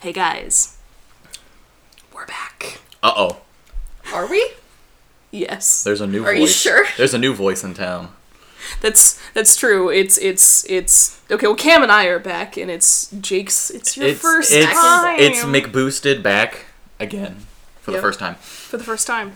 Hey guys, we're back. Uh oh. Are we? Yes, There's a new Are voice. you sure? There's a new voice in town. that's that's true. It's it's it's okay. Well, Cam and I are back, and it's Jake's. It's your it's first it's time. it's McBoosted back again for Yep. the first time. for the first time.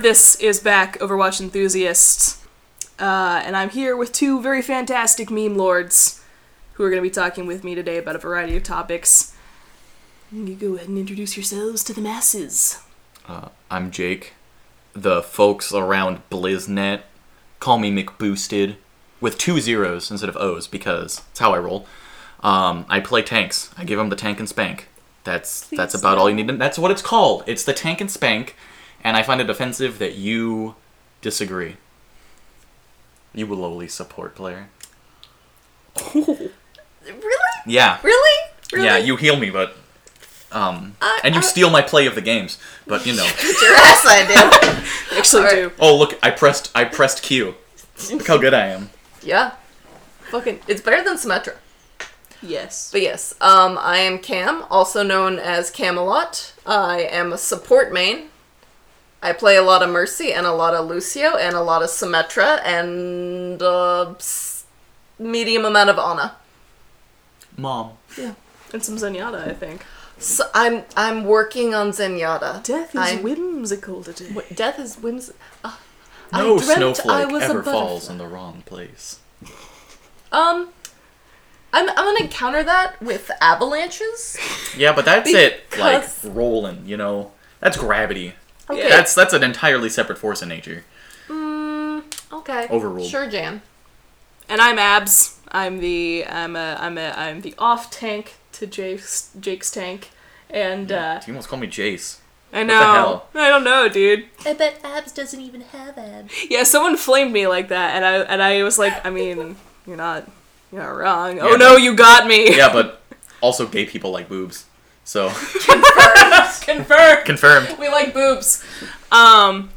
This is back, Overwatch enthusiasts. Uh, and I'm here with two very fantastic meme lords who are going to be talking with me today about a variety of topics. You go ahead and introduce yourselves to the masses. Uh, I'm Jake. The folks around BlizzNet call me McBoosted with two zeros instead of O's because it's how I roll. Um, I play tanks. I give them the tank and spank. That's that's about all you need. To, that's what it's called. It's the tank and spank, and I find it offensive that you disagree. You lowly support player. Really? Yeah. Really? Really? Yeah, you heal me, but um, I- and you I- steal my play of the games. But you know, your ass I do. Actually, Alright. do. oh look, I pressed, I pressed Q. Look how good I am. yeah. Fucking, it's better than Symmetra. Yes. But yes, um, I am Cam, also known as Camelot. I am a support main. I play a lot of Mercy and a lot of Lucio and a lot of Symmetra and uh, medium amount of Ana. Mom. Yeah. And some Zenyatta, I think. So I'm I'm working on Zenyatta. Death is I'm- whimsical today. Wait, Death is whims. Uh, No I snowflake I was ever falls in the wrong place. Um, I'm I'm gonna counter that with avalanches. Yeah, but that's it. Like rolling, you know. That's gravity. Okay. That's that's an entirely separate force in nature. Mm, okay. Overruled. Sure, Jan. And I'm Abs. I'm the I'm a I'm a I'm the off tank to Jake's Jake's tank. And uh You almost call me Jace. I the know. hell? I don't know, dude. I bet Abs doesn't even have abs. Yeah, someone flamed me like that and I and I was like, I mean, you're not you're not wrong. oh Yeah, no, but- you got me. Yeah, but also gay people like boobs. So Confirmed. confirmed. We like boobs. Um,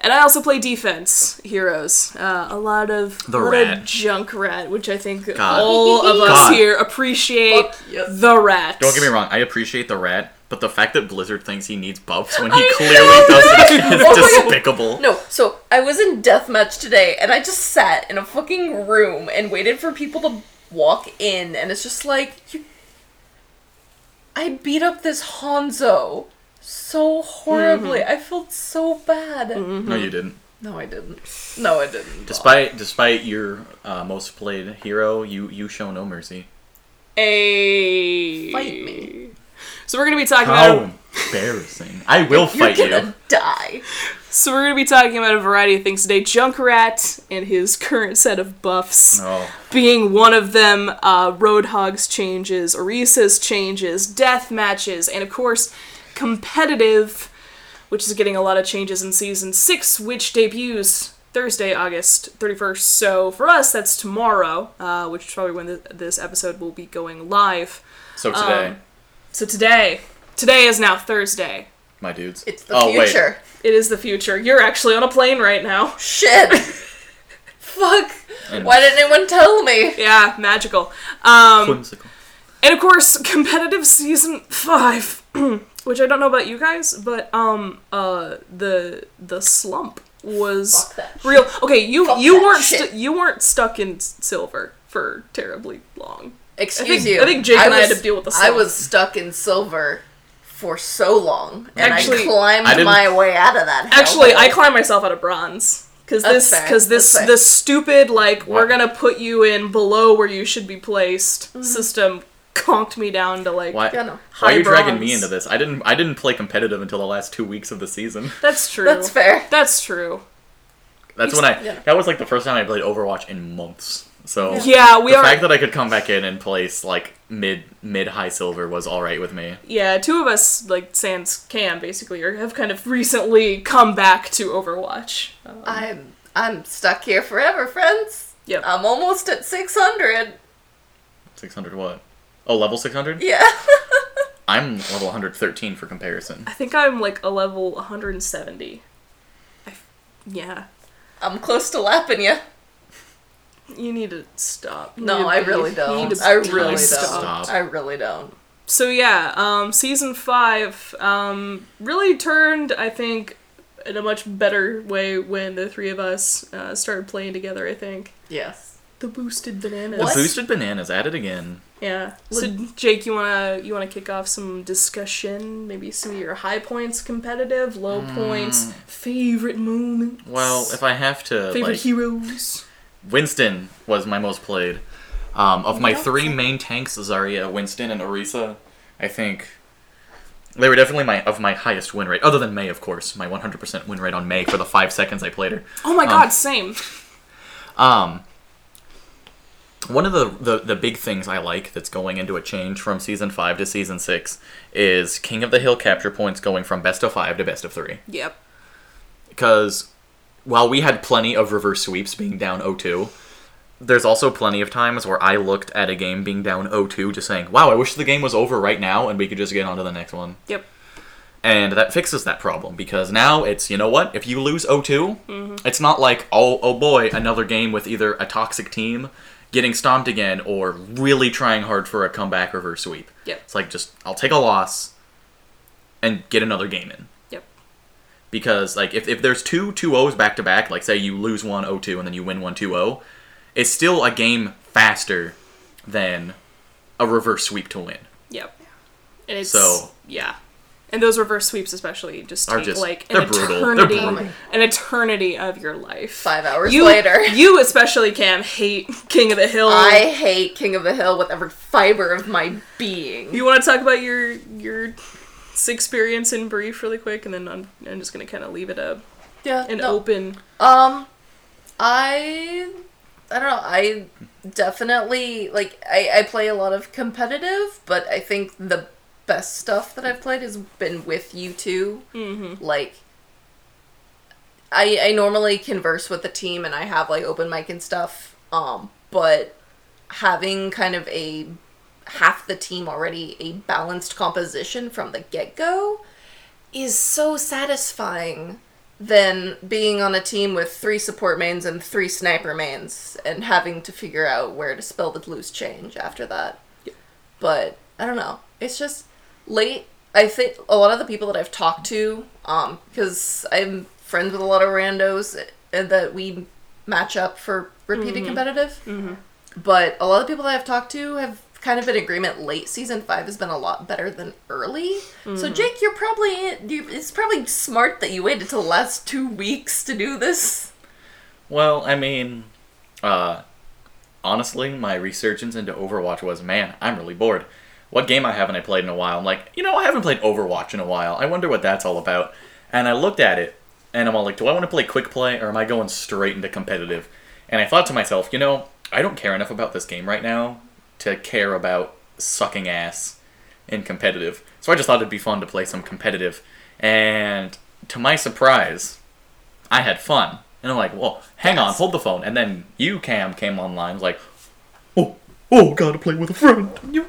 and I also play defense heroes. Uh, a lot of The a lot rat. of Junkrat, which I think God. all of us God. here appreciate. Fuck yes. The rat. Don't get me wrong, I appreciate the rat, but the fact that Blizzard thinks he needs buffs when he clearly doesn't is Oh despicable. No, so I was in deathmatch today, and I just sat in a fucking room and waited for people to walk in, and it's just like you. I beat up this Hanzo so horribly. I felt so bad. No, you didn't. No, I didn't. No, I didn't. Despite despite your uh, most played hero, you you show no mercy. A Fight me. So we're gonna be talking about How about. embarrassing! I will You're fight gonna you. die. So we're gonna be talking about a variety of things today. Junkrat and his current set of buffs. Oh, being one of them, uh, Roadhog's changes, Orisa's changes, death matches, and of course, competitive, which is getting a lot of changes in season six, which debuts Thursday, August 31st. So for us, that's tomorrow, uh, which is probably when th- this episode will be going live. so today, Um, So today, today is now Thursday. My dudes. It's the oh, wait. future. It is the future. You're actually on a plane right now. Shit. Fuck. And- Why didn't anyone tell me? Yeah, magical. Um, Whimsical. And of course, competitive season five, which I don't know about you guys, but um, uh, the the slump was real. Okay, you Fuck you weren't stu- you weren't stuck in silver for terribly long. Excuse think- you. I think Jake and I had to deal with the I was stuck in silver for so long, and Actually, I climbed I didn't- my way out of that. Actually, hellhole. I climbed myself out of bronze. Cause this, cause this, That's this stupid like we're gonna put you in below where you should be placed Mm-hmm. system conked me down to like. Why? Yeah, no. Why are High you dragging me into this? I didn't. I didn't play competitive until the last two weeks of the season. That's true. That's fair. That's true. That's when I. Yeah. That was like the first time I played Overwatch in months. So Yeah, we the are. fact that I could come back in and place like mid mid high silver was all right with me. yeah, two of us, like Sans Cam, basically, or have kind of recently come back to Overwatch. Um, I'm I'm stuck here forever, friends. Yep. I'm almost at 600. Six hundred what? Oh, level six hundred. Yeah. I'm level one hundred thirteen for comparison. I think I'm like a level 170. I f- yeah. I'm close to lapping you. You need to stop. You No, I really don't. I please really don't. I really don't. So yeah, um, season five um, really turned, I think, in a much better way when the three of us uh, started playing together. I think Yes. the boosted bananas. The boosted bananas at it again. Yeah. So Jake, you wanna you wanna kick off some discussion? Maybe some of your high points, competitive, low points, favorite moments. Well, if I have to, favorite like, heroes. Winston was my most played. Um, of my three main tanks, Zarya, Winston, and Orisa, I think they were definitely my of my highest win rate. Other than May, of course, my 100% win rate on May for the five seconds I played her. Oh my god, same. Um, one of the, the the big things I like that's going into a change from season five to season six is King of the Hill capture points going from best of five to best of three. Yep. because while we had plenty of reverse sweeps being down 0-2 there's also plenty of times where i looked at a game being down 0-2 just saying wow i wish the game was over right now and we could just get on to the next one Yep. and that fixes that problem because now it's you know what if you lose 0-2 mm-hmm. it's not like oh oh boy another game with either a toxic team getting stomped again or really trying hard for a comeback reverse sweep Yep. it's like just i'll take a loss and get another game in. Because like if, if there's two 2-0s back to back like say you lose one 0-2 and then you win one 2-0 it's still a game faster than a reverse sweep to win Yep. And it's So- yeah. And those reverse sweeps especially just Are take just- like they're an brutal. They're eternity brutal. an eternity of your life. Five hours you, later. You especially Cam hate King of the Hill. I hate King of the Hill with every fiber of my being. You want to talk about your your experience in brief really quick and then I'm, I'm just to kind of leave it a yeah. an no. open Um, I, I don't know. I definitely like. I I play a lot of competitive, but I think the best stuff that I've played has been with you 2 Mm-hmm. Like, I I normally converse with the team and I have like open mic and stuff. Um, but having kind of a half the team already a balanced composition from the get go is so satisfying than being on a team with three support mains and three sniper mains and having to figure out where to spell the loose change after that. But I don't know. It's just late. I think a lot of the people that I've talked to, um, because I'm friends with a lot of randos and that we match up for repeated competitive. But a lot of the people that I've talked to have kind of in agreement. Late season five has been a lot better than early. So Jake, you're probably you it's probably smart that you waited till the last two weeks to do this. well i mean uh honestly my resurgence into overwatch was man i'm really bored what game i haven't i played in a while i'm like you know i haven't played overwatch in a while i wonder what that's all about and i looked at it and i'm all like do i want to play quick play or am i going straight into competitive and i thought to myself you know i don't care enough about this game right now to care about sucking ass in competitive so i just thought it'd be fun to play some competitive and to my surprise I had fun. And I'm like, well, hang on, hold the phone. And then you, Cam, came online. Was like, oh, oh, gotta play with a friend. You.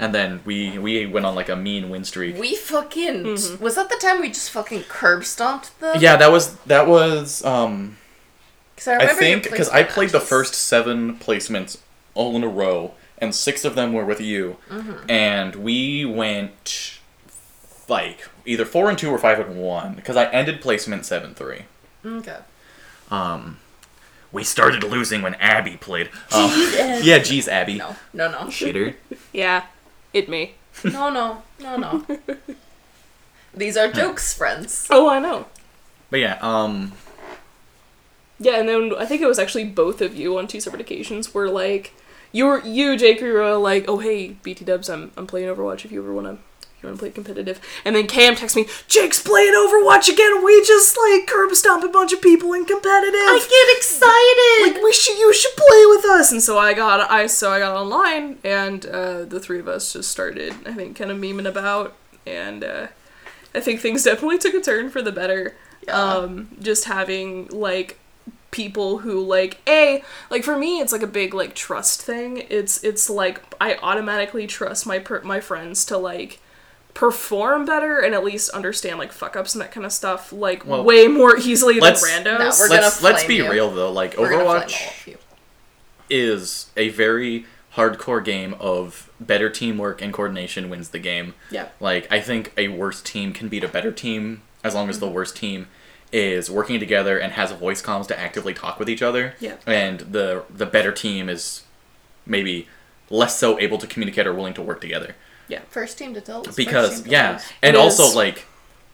And then we we went on like a mean win streak. We fucking was that the time we just fucking curb stomped the Yeah, that was that was um Cause I, I remember your think because I placement played the first seven placements all in a row, and six of them were with you, Mm-hmm. and we went like either four and two or five and one because I ended placement seven three. Okay. Um, We started losing when Abby played. Um, yeah, geez, Abby. No, no, no, Shitter. yeah, it me. no, no, no, no. These are jokes, friends. Oh, I know. But yeah, um, Yeah, and then I think it was actually both of you on two separate occasions were like, you were you Jake, you were like, oh hey BT Dubs, I'm I'm playing Overwatch if you ever want to You want to play competitive? And then Cam texts me, Jake's playing Overwatch again. We just like curb stomp a bunch of people in competitive. I get excited. like we should you should play with us and so i got i so i got online and uh, the three of us just started i think kind of memeing about and uh, i think things definitely took a turn for the better Yeah. um just having like people who like a like for me it's like a big like trust thing it's it's like i automatically trust my per- my friends to like perform better and at least understand like fuck ups and that kind of stuff like Well, way more easily than let's- randos No, we're gonna let's let's be you. real though. Like We're gonna flame all Overwatch is a very hardcore game of better teamwork and coordination wins the game. yeah Like I think a worse team can beat a better team as long as the worst team is working together and has voice comms to actively talk with each other. Yeah. And the the better team is maybe less so able to communicate or willing to work together. Yeah. First team to tell. Because team yeah, tell and It also is. like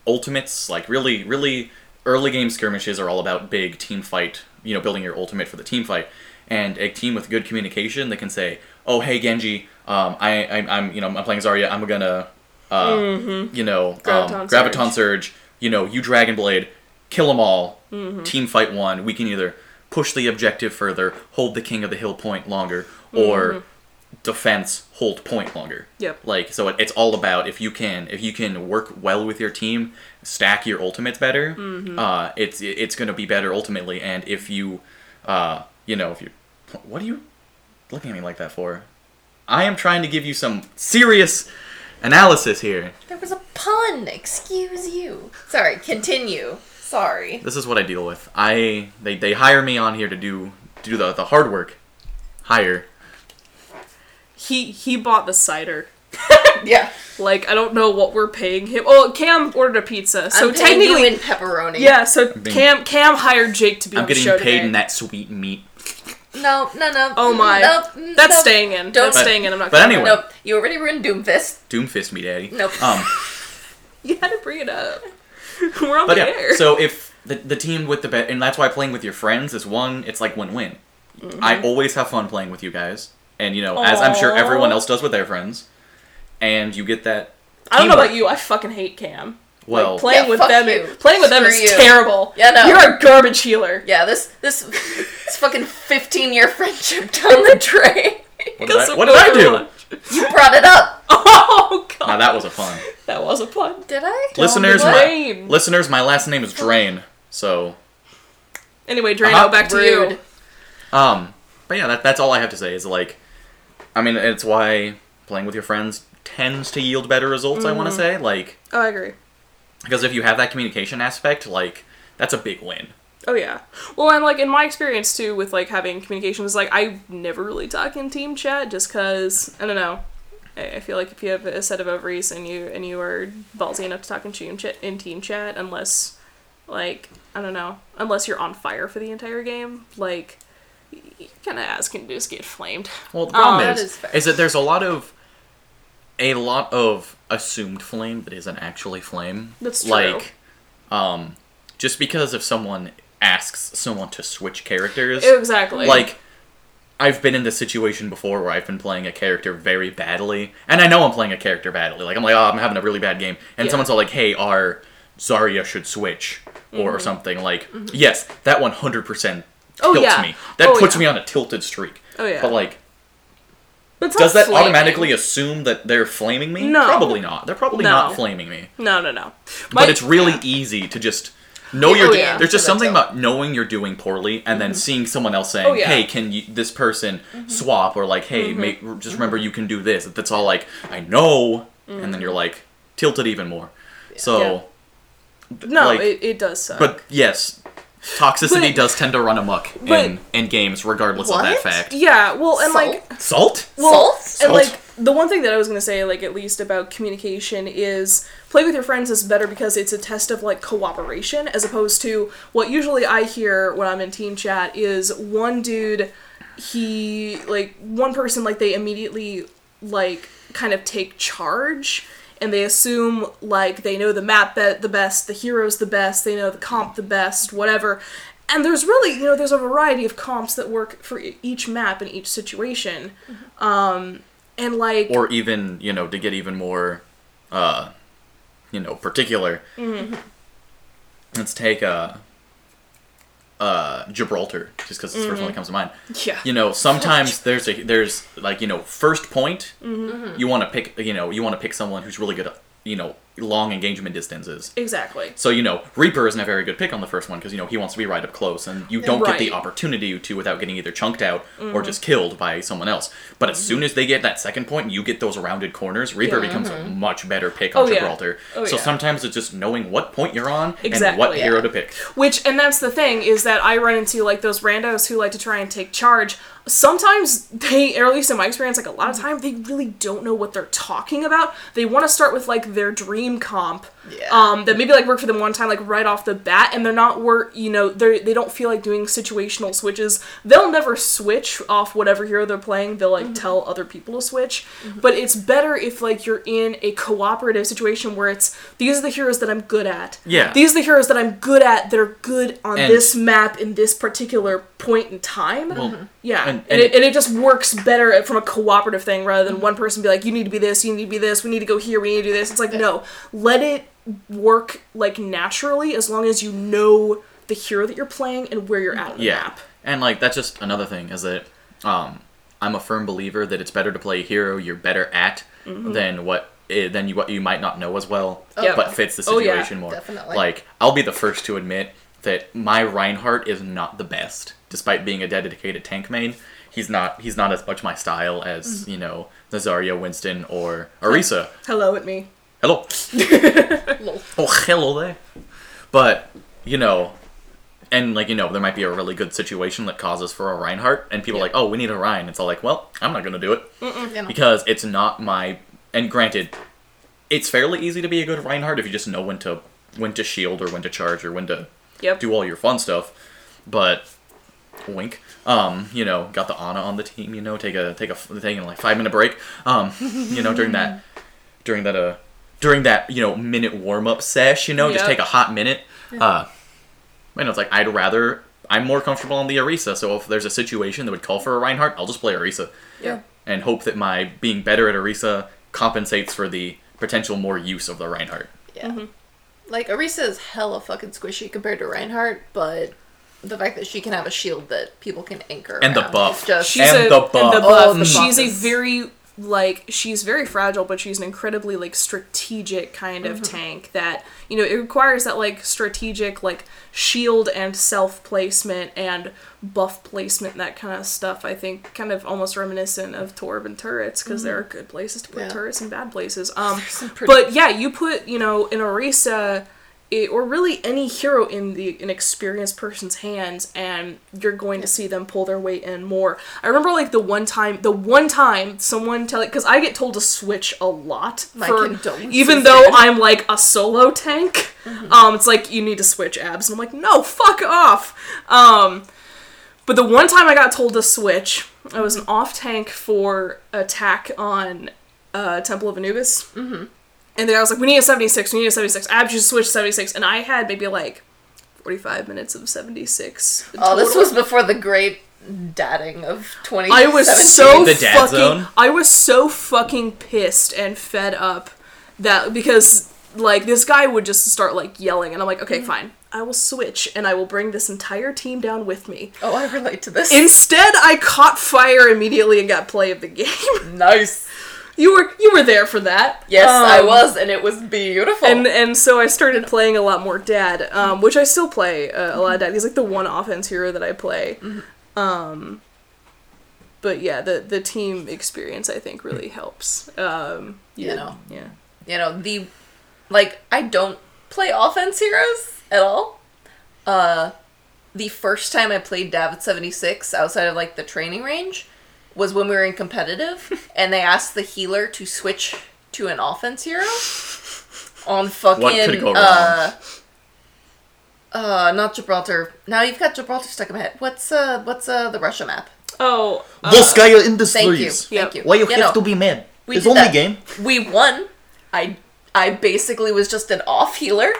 ultimates, like really really early game skirmishes are all about big team fight, you know, building your ultimate for the team fight. And a team with good communication, they can say, "Oh, hey Genji, um, I, I I'm you know I'm playing Zarya. I'm gonna, uh, you know, Graviton um, Surge. Graviton Surge. You know, you Dragon Blade, kill them all. Mm-hmm. Team fight one. We can either push the objective further, hold the King of the Hill point longer, or defense hold point longer. Mm-hmm. Yep. Like so, it, it's all about if you can if you can work well with your team, stack your ultimates better. Mm-hmm. Uh, it's it's gonna be better ultimately. And if you, uh, you know, if you, what are you looking at me like that for? I am trying to give you some serious analysis here. There was a pun. Excuse you. Sorry. Continue. Sorry. This is what I deal with. I they, they hire me on here to do to do the the hard work. Hire. he he bought the cider Yeah. Like I don't know what we're paying him. Oh, Cam ordered a pizza, so I'm paying technically, you in pepperoni. yeah. So being- Cam Cam hired Jake to be I'm on the getting show paid today. in that sweet meat. No, no, no. Oh my, Nope, mm, that's nope. staying in. Don't- That's staying in. I'm not. but cutting it. anyway. Nope. You already ruined Doomfist. Doomfist me, daddy. Nope. Um, you had to bring it up. We're on but the yeah. air. So if the the team with the bet, and that's why playing with your friends is one. It's like win win. Mm-hmm. I always have fun playing with you guys, and you know, as I'm sure everyone else does with their friends, and you get that. I don't know about you. I fucking hate Cam. Well, like, playing Yeah, with fuck them, playing with them is you. terrible. Yeah, no. You're a garbage healer. Yeah, this this this fucking 15 year friendship down the drain. what did I, what did I do? You brought it up. Oh god. Now that was a pun. That was a pun. Did I? listeners, my, Drain. listeners, my last name is Drain. So, Anyway, Drano, Uh-huh. back to Rude. you. um, but yeah, that, that's all I have to say. Is like, I mean, it's why playing with your friends tends to yield better results. I want to say, like, Oh, I agree. because if you have that communication aspect, like, that's a big win. Oh yeah. Well, and like in my experience too, with like having communication communications, like I never really talk in team chat, just cause I don't know. I I feel like if you have a set of ovaries and you and you are ballsy enough to talk in team chat, in team chat, unless like I don't know, unless you're on fire for the entire game, like you kind of ass can just get flamed. Well, the problem that is, is fair. is that there's a lot of a lot of assumed flame that isn't actually flame. That's true. Like, um, just because if someone asks someone to switch characters, Exactly. like I've been in this situation before where I've been playing a character very badly, and I know I'm playing a character badly. Like I'm like, oh, I'm having a really bad game, and Yeah. someone's all like, hey, our Zarya should switch or, Mm-hmm. or something. Like, yes, that 100 percent Oh, tilts yeah. me. That Oh, puts yeah. me on a tilted streak. Oh, yeah. But like, But does that flaming. automatically assume that they're flaming me? No. Probably not. They're probably No. not flaming me. No, no, no. but it's really easy to just know Yeah, you're. oh, do- yeah. There's just something about knowing you're doing poorly and then mm-hmm. seeing someone else saying, Oh, yeah. "Hey, can you this person mm-hmm. swap?" or like, "Hey, mm-hmm. make just remember you can do this." That's all like I know, and then you're like tilted even more. So, no, like- it, it does suck. but yes, toxicity But- does tend to run amok but- in in games, regardless of that fact. yeah, well, and like Salt? Salt. Well, Salt? and Salt. like the one thing that I was gonna say, like at least about communication, is play with your friends is better because it's a test of like cooperation, as opposed to what usually I hear when I'm in team chat is one dude, he like one person like they immediately like kind of take charge. And they assume like they know the map be- the best, the heroes the best, they know the comp the best, whatever. And there's really, you know, there's a variety of comps that work for each map and each situation. Um, and like, or even you know to get even more uh, you know, particular. Let's take uh, uh, Gibraltar, just because it's the first one that comes to mind. Yeah. You know, sometimes there's a there's like you know first point. Mm-hmm. You want to pick you know you want to pick someone who's really good at you know long engagement distances. Exactly. So you know, Reaper isn't a very good pick on the first one because you know he wants to be right up close, and you don't get the Mm-hmm. opportunity to without getting either chunked out or just killed by someone else. But as soon as they get that second point, and you get those rounded corners. Reaper Yeah. becomes a much better pick on Oh, yeah. Gibraltar. Oh, so yeah. sometimes it's just knowing what point you're on and what Exactly. hero to pick. Which, and that's the thing, is that I run into like those randos who like to try and take charge. Sometimes they, or at least in my experience, like a lot of mm-hmm. time, they really don't know what they're talking about. They want to start with like their dream comp, Yeah. um, that maybe like work for them one time, like right off the bat, and they're not work, you know, they they don't feel like doing situational switches. They'll never switch off whatever hero they're playing. They'll like mm-hmm. tell other people to switch. Mm-hmm. But it's better if like you're in a cooperative situation where it's these are the heroes that I'm good at. Yeah. These are the heroes that I'm good at that are good on And- this map in this particular point in time. Well, mm-hmm. yeah. and- And, and- it, and it just works better from a cooperative thing rather than one person be like, you need to be this, you need to be this, we need to go here, we need to do this. It's like, no, let it work like naturally as long as you know the hero that you're playing and where you're at on the Yeah, map. and like that's just another thing is that um, I'm a firm believer that it's better to play a hero you're better at Mm-hmm. than what eh, than you what you might not know as well, Yeah. but fits the Oh, yeah, situation more. definitely. Like I'll be the first to admit that my Reinhardt is not the best, despite being a dedicated tank main. He's not he's not as much my style as Mm-hmm. you know Nazario Winston, or Orisa. Hello at me. Hello. Oh, hello there. But, you know, and like, you know, there might be a really good situation that causes for a Reinhardt, and people are like, oh, we need a Rein. It's all like, well, I'm not going to do it. You know. Because it's not my. And granted, it's fairly easy to be a good Reinhardt if you just know when to when to shield or when to charge or when to Yep. do all your fun stuff. But wink. Um, you know, got the Ana on the team. You know, take a take a take a like five minute break. Um, you know, during that during that uh during that you know minute warm up sesh. You know, just take a hot minute. Uh, you know, it's like I'd rather. I'm more comfortable on the Orisa, so if there's a situation that would call for a Reinhardt, I'll just play Orisa Yeah. and hope that my being better at Orisa compensates for the potential more use of the Reinhardt. Yeah. Mm-hmm. Like Orisa is hella fucking squishy compared to Reinhardt, but the fact that she can have a shield that people can anchor And the buff. just She's And a, the and buff. Oh, the she's buff a very like she's very fragile, but she's an incredibly like strategic kind of tank that you know it requires that like strategic like shield and self placement and buff placement that kind of stuff. I think kind of almost reminiscent of Torb and turrets because there are good places to put Yeah. turrets and bad places. Um, pretty- but yeah, you put you know in Orisa. It, or really any hero in the an experienced person's hands and you're going to see them pull their weight in more. I remember like the one time the one time someone tell because i get told to switch a lot My for even though i'm like a solo tank um it's like you need to switch abs and i'm like no fuck off. Um but the one time i got told to switch i was an off tank for attack on uh temple of anubis and then I was like, we need a 76, we need a 76. I just switched 76. And I had maybe like 45 minutes of 76. Oh, this was before the great dadding of 2017. I was so The dad fucking. zone? I was so fucking pissed and fed up that because like this guy would just start like yelling, and I'm like, okay, mm. fine, I will switch, and I will bring this entire team down with me. Oh, I relate to this. Instead, I caught fire immediately and got play of the game. nice. You were you were there for that. Yes, I Um, was, and it was beautiful. and and so I started playing a lot more Dad, um, which I still play uh, a lot of Dad. He's like the one offense hero that I play. Um, but yeah, the the team experience I think really helps. Um, You know. yeah. you know the like i don't play offense heroes at all uh the first time i played david 76 outside of like the training range was when we were in competitive and they asked the healer to switch to an offense hero on fucking What could go wrong? uh uh not gibraltar now you've got gibraltar stuck in my head what's uh what's uh the russia map Oh, uh, Volskaya thank you Yep. thank you Why you, know, have to be mad? we it's only that. game. we won i i basically was just an off healer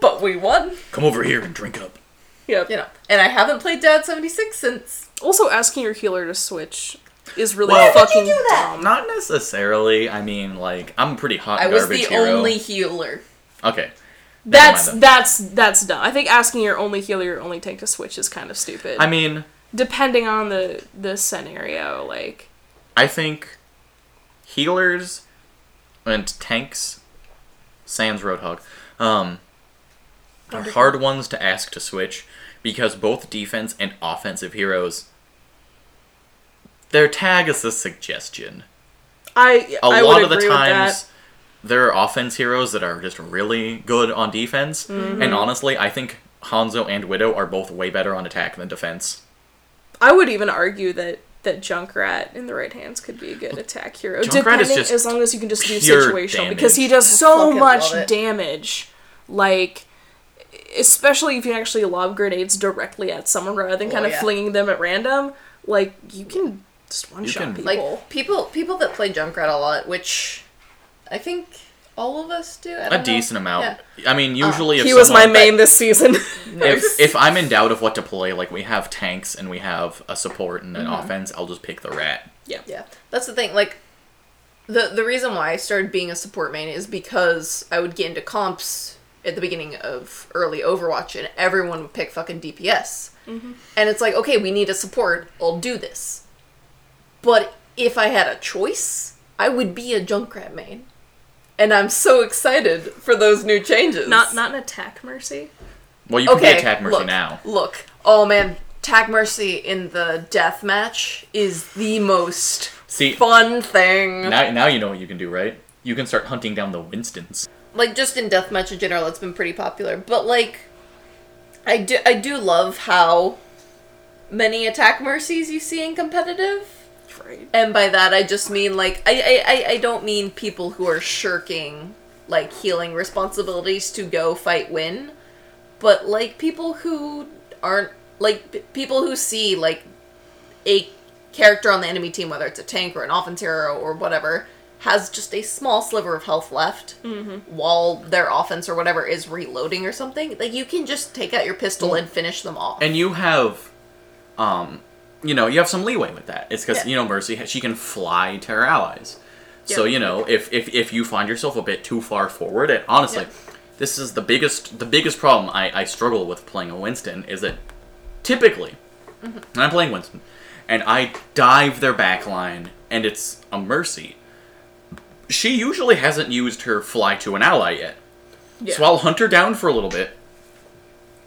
but we won Come over here and drink up. yep. you know and i haven't played dad 76 since Also, asking your healer to switch is really Well- Why would fucking you do that? dumb. Not necessarily. I mean, like I'm pretty hot I was the hero. only healer. Okay. That's that's that's dumb. I think asking your only healer, your only tank to switch is kind of stupid. I mean, Depending on the the scenario, like I think healers and tanks, sans Roadhog, um, are hard ones to ask to switch because both defense and offensive heroes, their tag is a suggestion. I A I lot would of the agree with that. times, there are offense heroes that are just really good on defense, Mm-hmm. and honestly, I think Hanzo and Widow are both way better on attack than defense. I would even argue that that Junkrat in the right hands could be a good attack hero, Junkrat is depending just as long as you can just do pure situational because he does so much damage. Like, especially if you actually lob grenades directly at someone rather than Oh, kind of yeah. flinging them at random. Like, you can just one shot people. Like people, people that play Junkrat a lot, which I think all of us do. I A don't know. decent amount. Yeah. I mean, usually if he was my someone- main this season. if, if I'm in doubt of what to play, like we have tanks and we have a support and Mm-hmm. an offense, I'll just pick the rat. yeah. Yeah, that's the thing. Like, the the reason why I started being a support main is because I would get into comps at the beginning of early Overwatch, and everyone would pick fucking DPS, and it's like, okay, we need a support. I'll do this. But if I had a choice, I would be a Junkrat main, and I'm so excited for those new changes. Not not an attack mercy. Well, you can okay. be attack mercy look, now. Look, oh man, Tag Mercy in the death match is the most See, fun thing. now now you know what you can do, right? You can start hunting down the Winstons. like just in deathmatch in general it's been pretty popular but like i do i do love how many attack mercies you see in competitive Right. and by that i just mean like i i I- i don't mean people who are shirking like healing responsibilities to go fight win but like people who aren't like p- people who see like a character on the enemy team whether it's a tank or an offense hero or whatever has just a small sliver of health left while their offense or whatever is reloading or something. Like you can just take out your pistol and finish them off. And you have, um, you know, you have some leeway with that. It's because Yeah. you know Mercy she can fly to her allies. So you know if, if if you find yourself a bit too far forward, and honestly, Yeah. this is the biggest the biggest problem I, I struggle with playing a Winston is that typically Mm-hmm. when I'm playing Winston and I dive their back line and it's a Mercy, she usually hasn't used her fly to an ally yet. So I'll hunt her down for a little bit,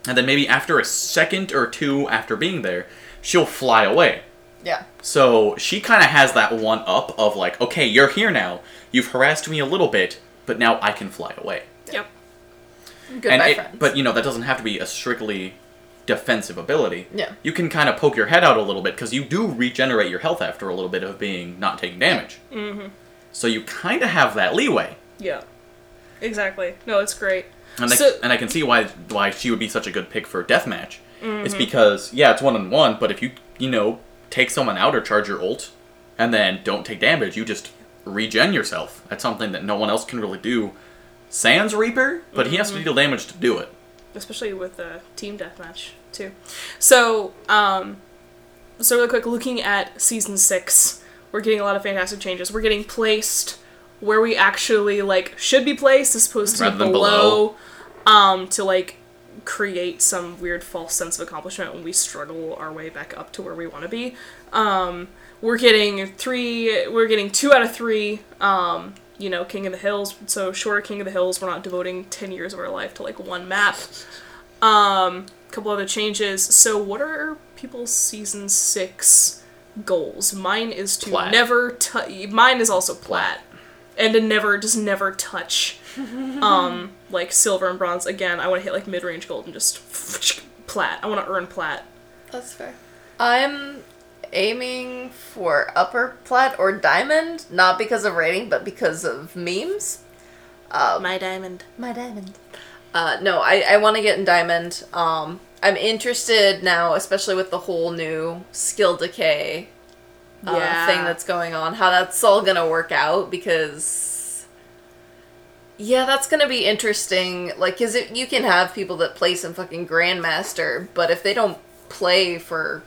and then maybe after a second or two after being there, she'll fly away. yeah So she kind of has that one up of like, okay, you're here now. You've harassed me a little bit, but now I can fly away. Yep. goodbye and it- friends but you know that doesn't have to be a strictly defensive ability. Yeah. You can kind of poke your head out a little bit because you do regenerate your health after a little bit of being not taking damage. Mm-hmm. So you kind of have that leeway. Yeah. Exactly. No, it's great. And, So- I, and I can see why why she would be such a good pick for deathmatch. It's Mm-hmm. because yeah, it's one on one, but if you you know take someone out or charge your ult, and then don't take damage, you just regen yourself. That's something that no one else can really do. Sans Reaper, but he Mm-hmm. has to deal damage to do it. especially with the team deathmatch too. So, um, so really quick, looking at season six, we're getting a lot of fantastic changes. We're getting placed where we actually like should be placed, as opposed to Rather than below, um, to like create some weird false sense of accomplishment when we struggle our way back up to where we want to be. Um, we're getting three. We're getting two out of three. Um, you know, King of the Hills. So shorter King of the Hills. We're not devoting ten years of our life to like one map. Um, a couple other changes. So, what are people's season six goals? Mine is to Plat. never touch. Mine is also plat, and to never just never touch, um, like silver and bronze again. I want to hit like mid range gold and just plat. I want to earn plat. That's fair. I'm aiming for upper plat or diamond, not because of rating, but because of memes. Uh, My diamond. my diamond. Uh, no, I, I want to get in diamond. Um, I'm interested now, especially with the whole new skill decay uh, Yeah. thing that's going on, how that's all gonna work out because. Yeah, that's gonna be interesting. Like, cause it, you can have people that play some fucking grandmaster, but if they don't play for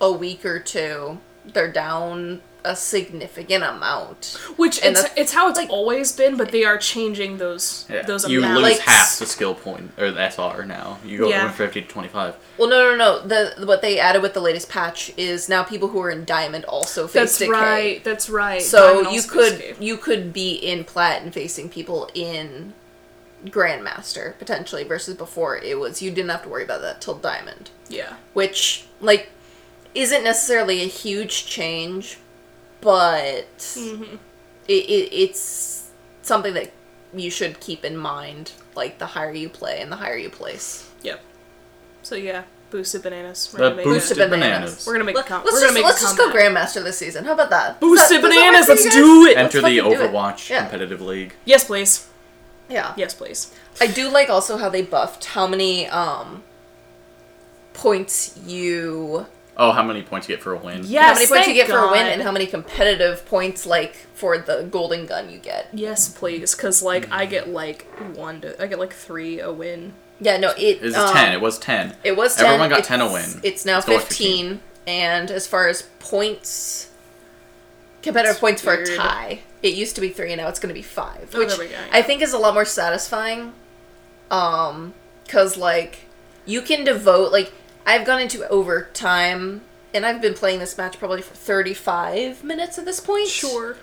a week or two, they're down a significant amount. Which And it's, the- it's how it's like- always been, but they are changing those Yeah. those you amounts. lose Like- half the skill point or the SR now. You go Yeah. from 50 to 25. Well, no, no, no. The what they added with the latest patch is now people who are in diamond also face That's decay. right. That's right. So Diamond you could escape. you could be in plat and facing people in grandmaster potentially versus before it was you didn't have to worry about that till diamond, yeah. which like isn't necessarily a huge change, but Mm-hmm. it, it it's something that you should keep in mind. Like the higher you play and the higher you place. Yep. So yeah, boosted bananas. We're The gonna make boosted a, bananas. bananas. We're gonna make a Let, com- us we're just gonna make let's just go grandmaster this season. How about that? Boosted that- does that bananas. Let's do it. Enter the fucking do it. Overwatch Yeah. competitive league. Yes, please. Yeah. Yes, please. I do like also how they buffed how many um points you Oh, how many points you get for a win? Yes. how many points you thank get for a win and how many competitive points like for the golden gun you get. Yes, please. Cause like I get like one to I get like three a win. Yeah, no, it It's um, 10. It was 10. It was 10. Everyone got it's, 10 a win. It's now Let's go with 15, and as far as points competitive That's points for a tie, it used to be 3 and now it's going to be 5, Oh, which there we go, yeah. I think is a lot more satisfying um cuz like you can devote like I've gone into overtime and I've been playing this match probably for 35 minutes at this point. Sure.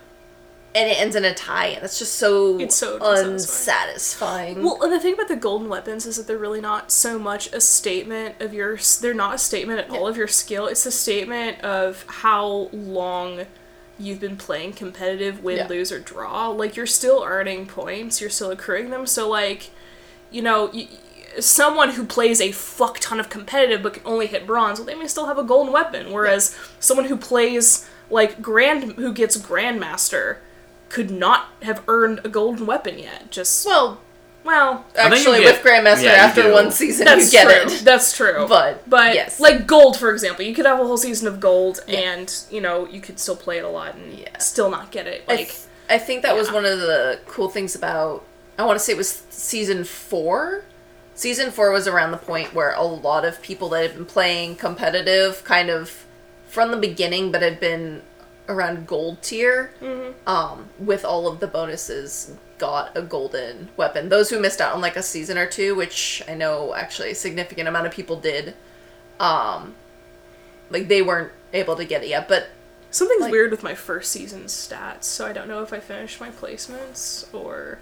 And it ends in a tie, and it's just so, It's so unsatisfying. Well, and the thing about the golden weapons is that they're really not so much a statement of your. They're not a statement at all of your skill. It's a statement of how long you've been playing competitive, win, Yeah. lose, or draw. Like you're still earning points. You're still accruing them. So like, you know. Y- Someone who plays a fuck ton of competitive but can only hit bronze, well, they may still have a golden weapon. Whereas someone who plays like grand, who gets grandmaster, could not have earned a golden weapon yet. Just well, well, I think you actually, get- with Grandmaster, yeah, after one season, that's you get true. it. That's true. But, but yes. like gold, for example, you could have a whole season of gold, Yeah. and you know you could still play it a lot and Yeah. still not get it. I, th- I think that was one of the cool things about. I want to say it was season four. Season four was around the point where a lot of people that had been playing competitive, kind of from the beginning, but had been around gold tier, Mm-hmm. um, with all of the bonuses, got a golden weapon. Those who missed out on like a season or two, which I know actually a significant amount of people did, um, like they weren't able to get it yet. But something's like- weird with my first season stats, so I don't know if I finished my placements or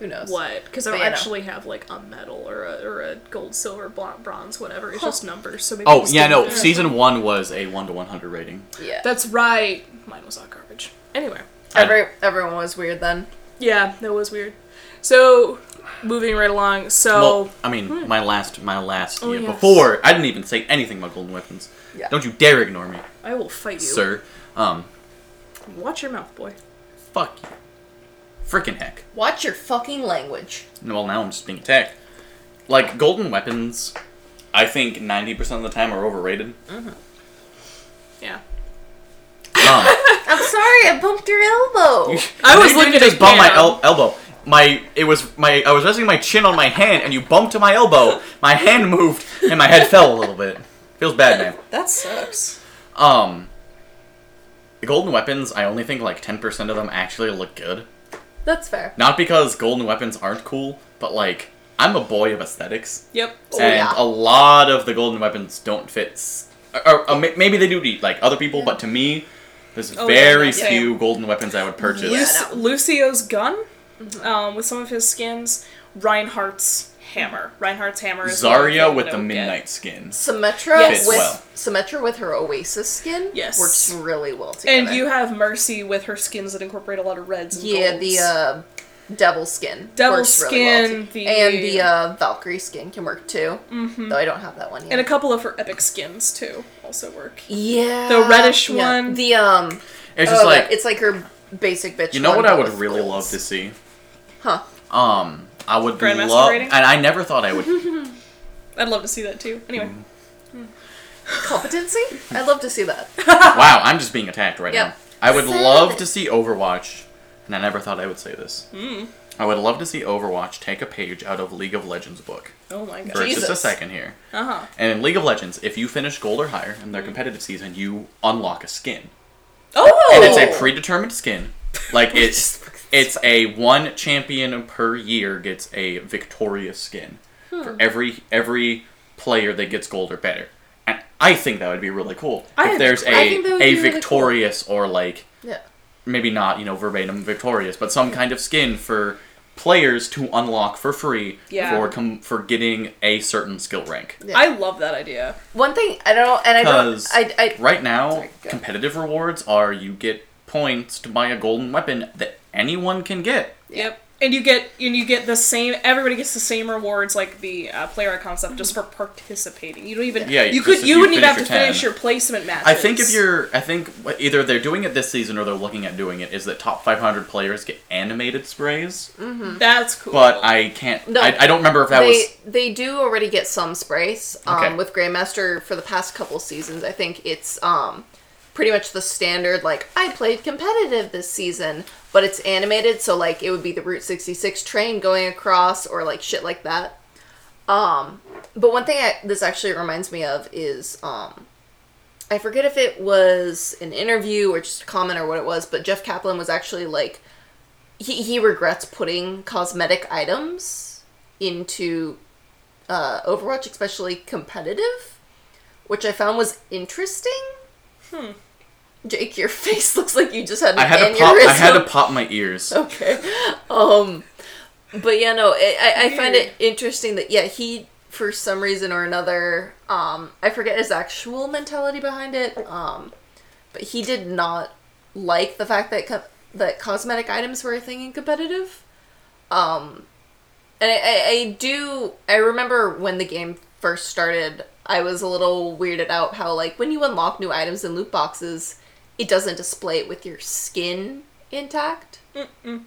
who knows? what. Because I don't yeah, no. actually have like a medal or a or a gold, silver, bronze, whatever. It's just numbers. So maybe Oh, yeah, no. there. Season 1 was a 1 to 100 rating. Yeah. That's right. Mine was not garbage. Anyway. Every, everyone was weird then. Yeah, that was weird. So, moving right along. So, Well, I mean, my last, my last, Oh, yeah, yes. before, I didn't even say anything about golden weapons. Yeah. Don't you dare ignore me, I will fight you. sir. Um, Watch your mouth, boy. fuck you. Frickin' heck. Watch your fucking language. Well, now I'm just being attacked. Like, golden weapons, I think 90% of the time are overrated. Yeah. Um, I'm sorry, I bumped your elbow. I was you looking didn't at just bump my el- elbow. My it was my I was resting my chin on my hand and you bumped to my elbow. My hand moved and my head fell a little bit. Feels bad, man. That sucks. Um, the golden weapons, I only think like ten percent of them actually look good. That's fair. Not because golden weapons aren't cool, but like I'm a boy of aesthetics, Yep. Oh, and yeah. a lot of the golden weapons don't fit. s- Or, or, uh, maybe they do to like other people, but to me, there's Oh, very yeah, few golden weapons I would purchase. Yeah. Luc- Lucio's gun, um, with some of his skins. Reinhardt's hammer. Reinhardt's hammer is Zarya with the I would get. midnight skin. Symmetra Yes. with Well. Symmetra with her Oasis skin Yes. works really well together. And you have Mercy with her skins that incorporate a lot of reds and yeah, golds. the uh, devil skin Devil works really well skin, the- and the uh, Valkyrie skin can work too. Mm-hmm. Though I don't have that one yet. and a couple of her epic skins too also work. yeah, The reddish yeah. one. The um, It's just oh, like it's like her basic bitch. you know one, what I would really golds. love to see. Huh? Um, I would Grandmaster love, rating? and I never thought I would. I'd love to see that too. Anyway, Mm. Competency? I'd love to see that. wow, I'm just being attacked right Yep. now. I would Sad. love to see Overwatch, and I never thought I would say this. Hmm. I would love to see Overwatch take a page out of League of Legends book oh my for god. just a second here. Uh huh. And in League of Legends, if you finish gold or higher in their competitive season, you unlock a skin. Oh! And it's a predetermined skin. Like it's it's a one champion per year gets a victorious skin for hmm. every every player that gets gold or better. And I think that would be really cool I- if there's I a think that would a be really cool. victorious or like Yeah. maybe not you know verbatim victorious, but some kind of skin for players to unlock for free Yeah. for com- for getting a certain skill rank. Yeah. I love that idea. One thing I don't, and I don't, 'Cause I, I, Right now, Sorry, competitive rewards are you get points to buy a golden weapon that anyone can get. Yep. And you get and you get the same. Everybody gets the same rewards like the uh, player icon stuff just for participating. You don't even. Yeah, You could. You you wouldn't even have to finish your finish 10. your placement matches. I think if you're, I think either they're doing it this season or they're looking at doing it is that top 500 players get animated sprays. That's cool. But I can't. No, I, I don't remember if that they was. they do already get some sprays um, Okay. with Grandmaster for the past couple seasons. I think it's um, pretty much the standard. Like I played competitive this season, but it's animated, so like it would be the Route sixty six train going across or like shit like that. Um, but one thing I, this actually reminds me of is um, I forget if it was an interview or just a comment or what it was, but Jeff Kaplan was actually like he, he regrets putting cosmetic items into uh, Overwatch, especially competitive, which I found was interesting. Hmm. Jake, your face looks like you just had an I had to aneurysm. pop. I had to pop my ears. Okay. Um, but yeah, no, I, I, I find it interesting that yeah he for some reason or another um I forget his actual mentality behind it um, but he did not like the fact that co- that cosmetic items were a thing in competitive. Um, and I, I, I do I remember when the game first started, I was a little weirded out how like when you unlock new items in loot boxes, it doesn't display it with your skin intact. Nope.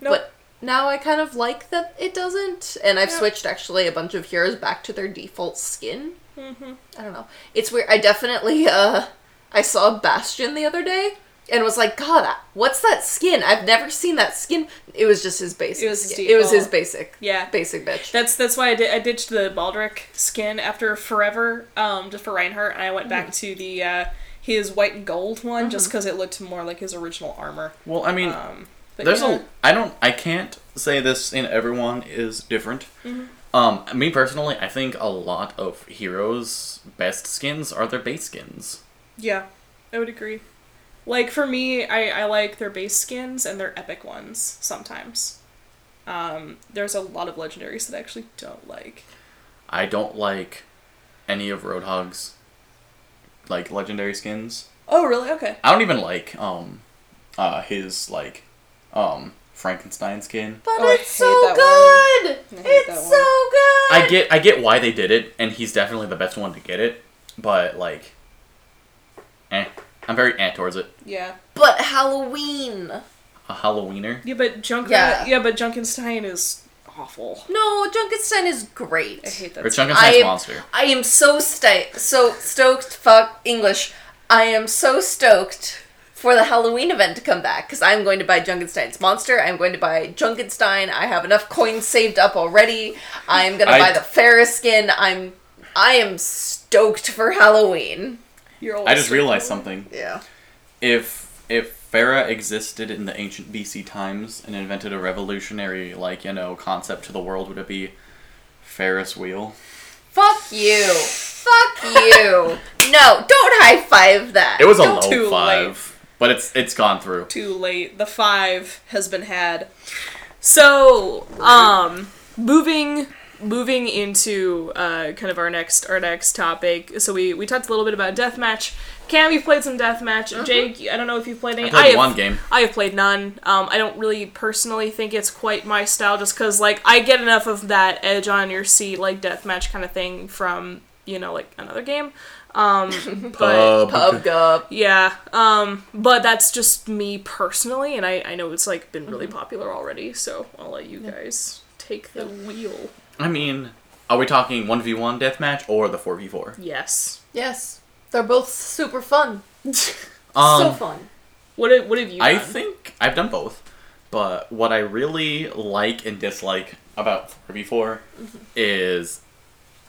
But now I kind of like that it doesn't, and I've Yep. switched actually a bunch of heroes back to their default skin. Mhm. I don't know. It's weird. I definitely uh, I saw Bastion the other day and was like, God, what's that skin? I've never seen that skin. It was just his basic. It was his skin. It was his basic. Yeah. Basic bitch. That's that's why I did I ditched the Baldric skin after forever, um, just for Reinhardt, and I went Mm-hmm. back to the uh, his white and gold one just because it looked more like his original armor. Well, I mean, Um, there's yeah. a. I don't. I can't say this in everyone is different. Mm-hmm. Um, me personally, I think a lot of heroes' best skins are their base skins. Yeah, I would agree. Like for me, I, I like their base skins and their epic ones sometimes. Um, there's a lot of legendaries that I actually don't like. I don't like any of Roadhog's like legendary skins. Oh really? Okay. I don't even like um uh his like um Frankenstein skin. but Oh, it's so good. It's so good. I get I get why they did it, and he's definitely the best one to get it, but like eh. I'm very ant towards it. Yeah. But Halloween. A Halloweener. Yeah, but Junk. Yeah. Uh, yeah. but Junkenstein is awful. No, Junkenstein is great. I hate that. Or skin. I Junkenstein's am- monster. I am so sta- so stoked. Fuck English. I am so stoked for the Halloween event to come back because I'm going to buy Junkenstein's monster. I'm going to buy Junkenstein. I have enough coins saved up already. I am gonna I- buy the Ferris skin. I'm I am stoked for Halloween. You're I just realized cool. something. Yeah. If if Pharah existed in the ancient BC times and invented a revolutionary like you know concept to the world, would it be Ferris wheel? Fuck you. Fuck you. No, don't high five that. It was a Don't- low too five, but it's it's gone through. Too late. The five has been had. So, um, moving moving into uh, kind of our next our next topic. So we we talked a little bit about deathmatch. Cam, you've played some deathmatch. Jake, I don't know if you've played any. I played have, one game. I have played none. Um, I don't really personally think it's quite my style, just because like I get enough of that edge on your seat like deathmatch kind of thing from you know like another game. Um, but Pub. Pub Gup. yeah, um, but that's just me personally, and I, I know it's like been really popular already, so I'll let you guys take the wheel. I mean, are we talking one v one deathmatch or the four v four? Yes. Yes. They're both super fun. so Um, fun. What have, what have you done? I think I've done both, but what I really like and dislike about 4v4 is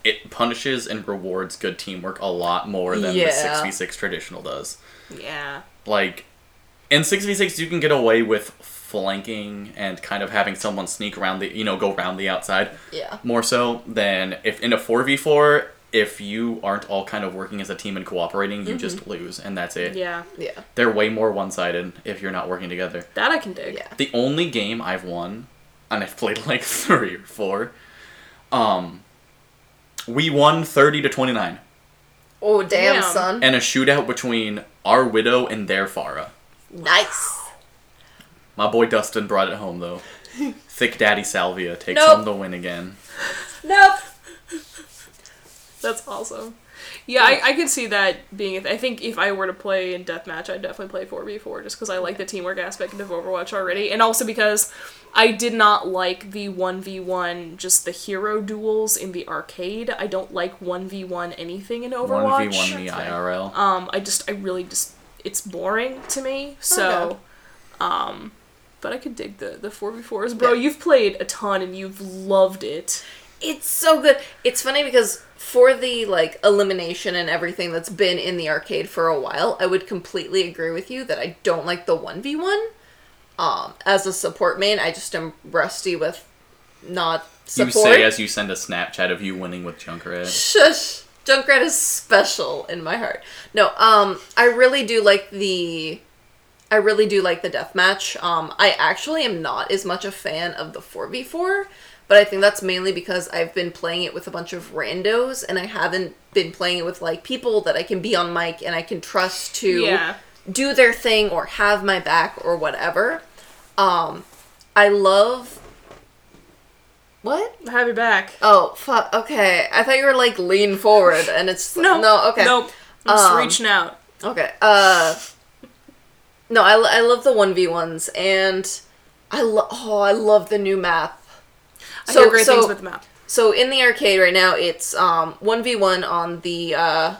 it punishes and rewards good teamwork a lot more than Yeah. the 6v6 traditional does. yeah. Like, in 6v6 you can get away with flanking and kind of having someone sneak around the you know go around the outside Yeah. more so than if in a 4v4 if you aren't all kind of working as a team and cooperating you just lose and that's it Yeah, Yeah. they're way more one-sided if you're not working together that I can dig. Yeah. the only game I've won, and I've played like three or four, um, we won 30 to 29 Oh damn, Damn. son. and a shootout between our Widow and their Pharah. nice. My boy Dustin brought it home though. Thick Daddy Salvia takes Nope. home the win again. Nope. That's awesome. Yeah, I, I can see that being. a th- I think if I were to play in deathmatch, I'd definitely play four v four just because I like the teamwork aspect of Overwatch already, and also because I did not like the one v one just the hero duels in the arcade. I don't like one v one anything in Overwatch. 1v1 in the IRL. Um, I just, I really just, it's boring to me. So, Okay. um, but I could dig the the four v fours, bro. Yeah. You've played a ton and you've loved it. It's so good. It's funny because for the like elimination and everything that's been in the arcade for a while, I would completely agree with you that I don't like the 1v1. Um as a support main, I just am rusty with not You say as you send a Snapchat of you winning with Junkrat. Shush. Junkrat is special in my heart. No, um, I really do like the. I really do like the deathmatch. Um, I actually am not as much a fan of the 4v4, but I think that's mainly because I've been playing it with a bunch of randos and I haven't been playing it with like people that I can be on mic and I can trust to Yeah. do their thing or have my back or whatever. Um, I love. What? Have you back. Oh fuck. Okay, I thought you were like lean forward, and it's No, no. Okay, Nope. I'm just Um, reaching out. okay. Uh, no, I, I love the one v ones, and I love. Oh, I love the new map. I So hear great so things with the map. so in the arcade right now, it's um one v one on the uh,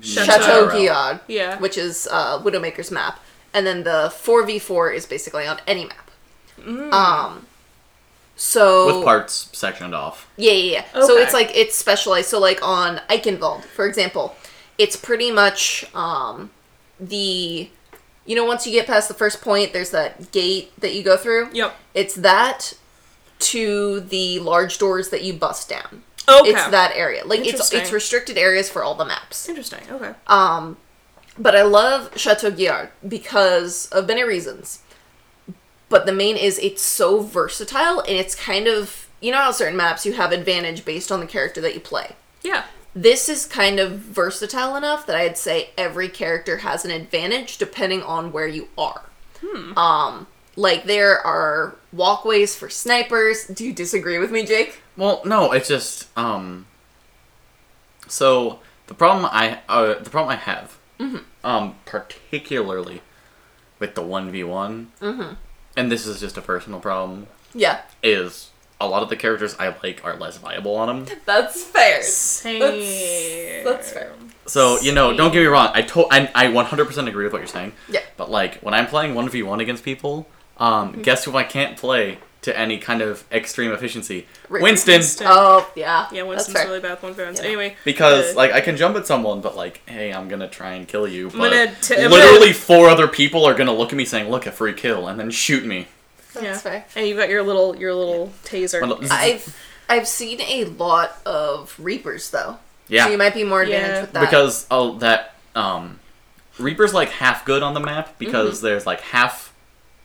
Chateau Chateau Guillard, Yeah. which is uh, Widowmaker's map, and then the four v four is basically on any map. Mm. Um. So With parts sectioned off. Yeah, yeah, yeah. So it's like it's specialized. So like on Eichenwald, for example, it's pretty much um the you know once you get past the first point, there's that gate that you go through. Yep. It's that to the large doors that you bust down. Okay. It's that area. Like it's it's restricted areas for all the maps. Interesting. Okay. Um but I love Chateau Guillard because of many reasons. But the main is it's so versatile and it's kind of you know how certain maps you have advantage based on the character that you play. Yeah. This is kind of versatile enough that I'd say every character has an advantage depending on where you are. Um like there are walkways for snipers. Do you disagree with me, Jake? Well, no, it's just um. So the problem I uh, the problem I have, Mm-hmm. um, particularly with the one v one, Mm-hmm. and this is just a personal problem, Yeah. is a lot of the characters I like are less viable on them. That's fair. Same. That's, that's fair. So you know, don't get me wrong. I to- I I 100% agree with what you're saying. Yeah. But like when I'm playing one v one against people, um, Mm-hmm. guess who I can't play to any kind of extreme efficiency? Ri- Winston. Winston. Oh, yeah. Yeah, Winston's fair. really bad with one fans. Yeah. Anyway. Because uh, like I can jump at someone, but like, hey, I'm gonna try and kill you. But gonna t- I'm literally four other people are gonna look at me saying, "Look, a free kill," and then shoot me. That's yeah. fair. And you've got your little your little taser. I've I've seen a lot of Reapers though. Yeah, So you might be more advantaged Yeah. with that. because oh that um, Reaper's like half good on the map because there's like half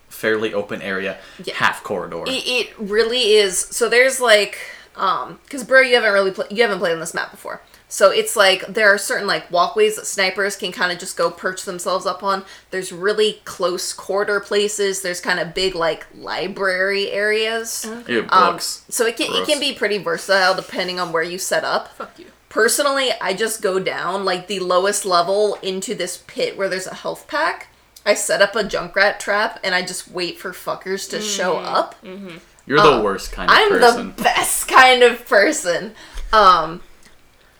fairly open area, Mm-hmm. Yeah. half corridor. it, it really is. So there's like um because bro, you haven't really pla you haven't played on this map before. So it's like there are certain like walkways that snipers can kind of just go perch themselves up on. There's really close quarter places. There's kind of big like library areas. Ew, Um, books. so it can it can be pretty versatile depending on where you set up. Fuck you. Personally, I just go down like the lowest level into this pit where there's a health pack. I set up a Junkrat trap and I just wait for fuckers to show up. You're the worst kind of I'm person. the best kind of person. Um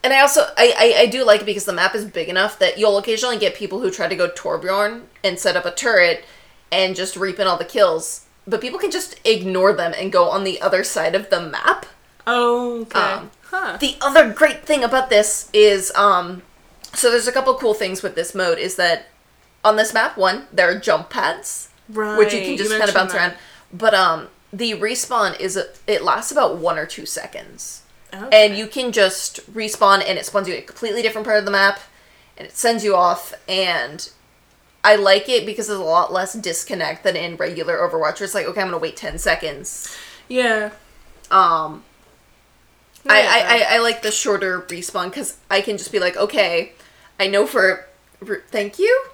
and I also I, I, I do like it because the map is big enough that you'll occasionally get people who try to go Torbjorn and set up a turret and just reap in all the kills. But people can just ignore them and go on the other side of the map. Oh, Okay. Um, huh. The other great thing about this is, um, so there's a couple cool things with this mode is that on this map, one there are jump pads, Right. which you can just kind of bounce that. around. But um, the respawn is a, it lasts about one or two seconds, Okay. and you can just respawn, and it spawns you in a completely different part of the map, and it sends you off. And I like it because there's a lot less disconnect than in regular Overwatch. Where it's like, okay, I'm gonna wait ten seconds. Yeah. Um, I I, I. I, I like the shorter respawn because I can just be like, okay, I know for. for- Thank you.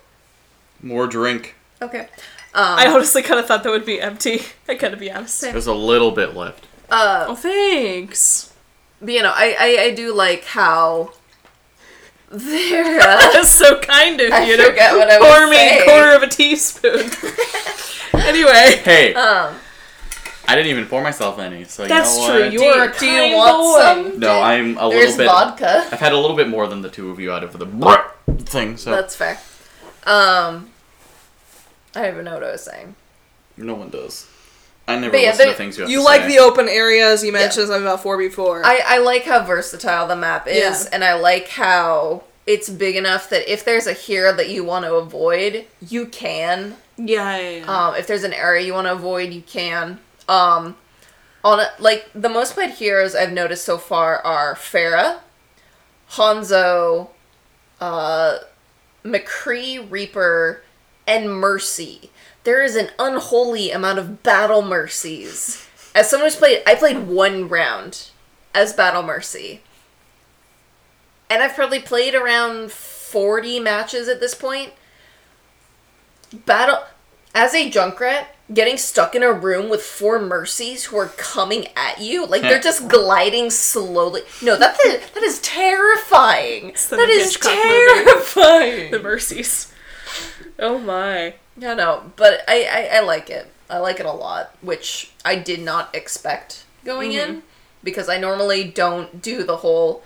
More drink. Okay. I honestly kind of thought that would be empty. I gotta be honest. There's a little bit left. Uh, Oh, thanks. But, you know, I, I, I do like how they're. Uh, so kind of I you to forget what I was pour me a saying. quarter of a teaspoon. anyway, Hey, um, I didn't even pour myself any, so you that's know true. what? You do are you, a do you kind want boy. some? No, I'm a There's little bit. vodka. I've had a little bit more than the two of you out of the brr thing, so That's fair. Um, I don't even know what I was saying. no one does. I never But yeah, listen they- to things you have You to like say. the open areas. You mentioned something about four before. I, I like how versatile the map is, Yeah. and I like how it's big enough that if there's a hero that you want to avoid, you can. yeah, yeah, yeah. Um, if there's an area you want to avoid, you can. Um, on a, like the most played heroes I've noticed so far are Pharah, Hanzo, uh, McCree, Reaper, and Mercy. There is an unholy amount of battle mercies. As someone who's played, I played one round as battle mercy, and I've probably played around forty matches at this point battle as a junkrat getting stuck in a room with four mercies who are coming at you like they're hmm. just gliding slowly no that is, that is terrifying that is Hitchcock movie. terrifying the mercies. Oh my. No no but I, I i like it i like it a lot which i did not expect going in because i normally don't do the whole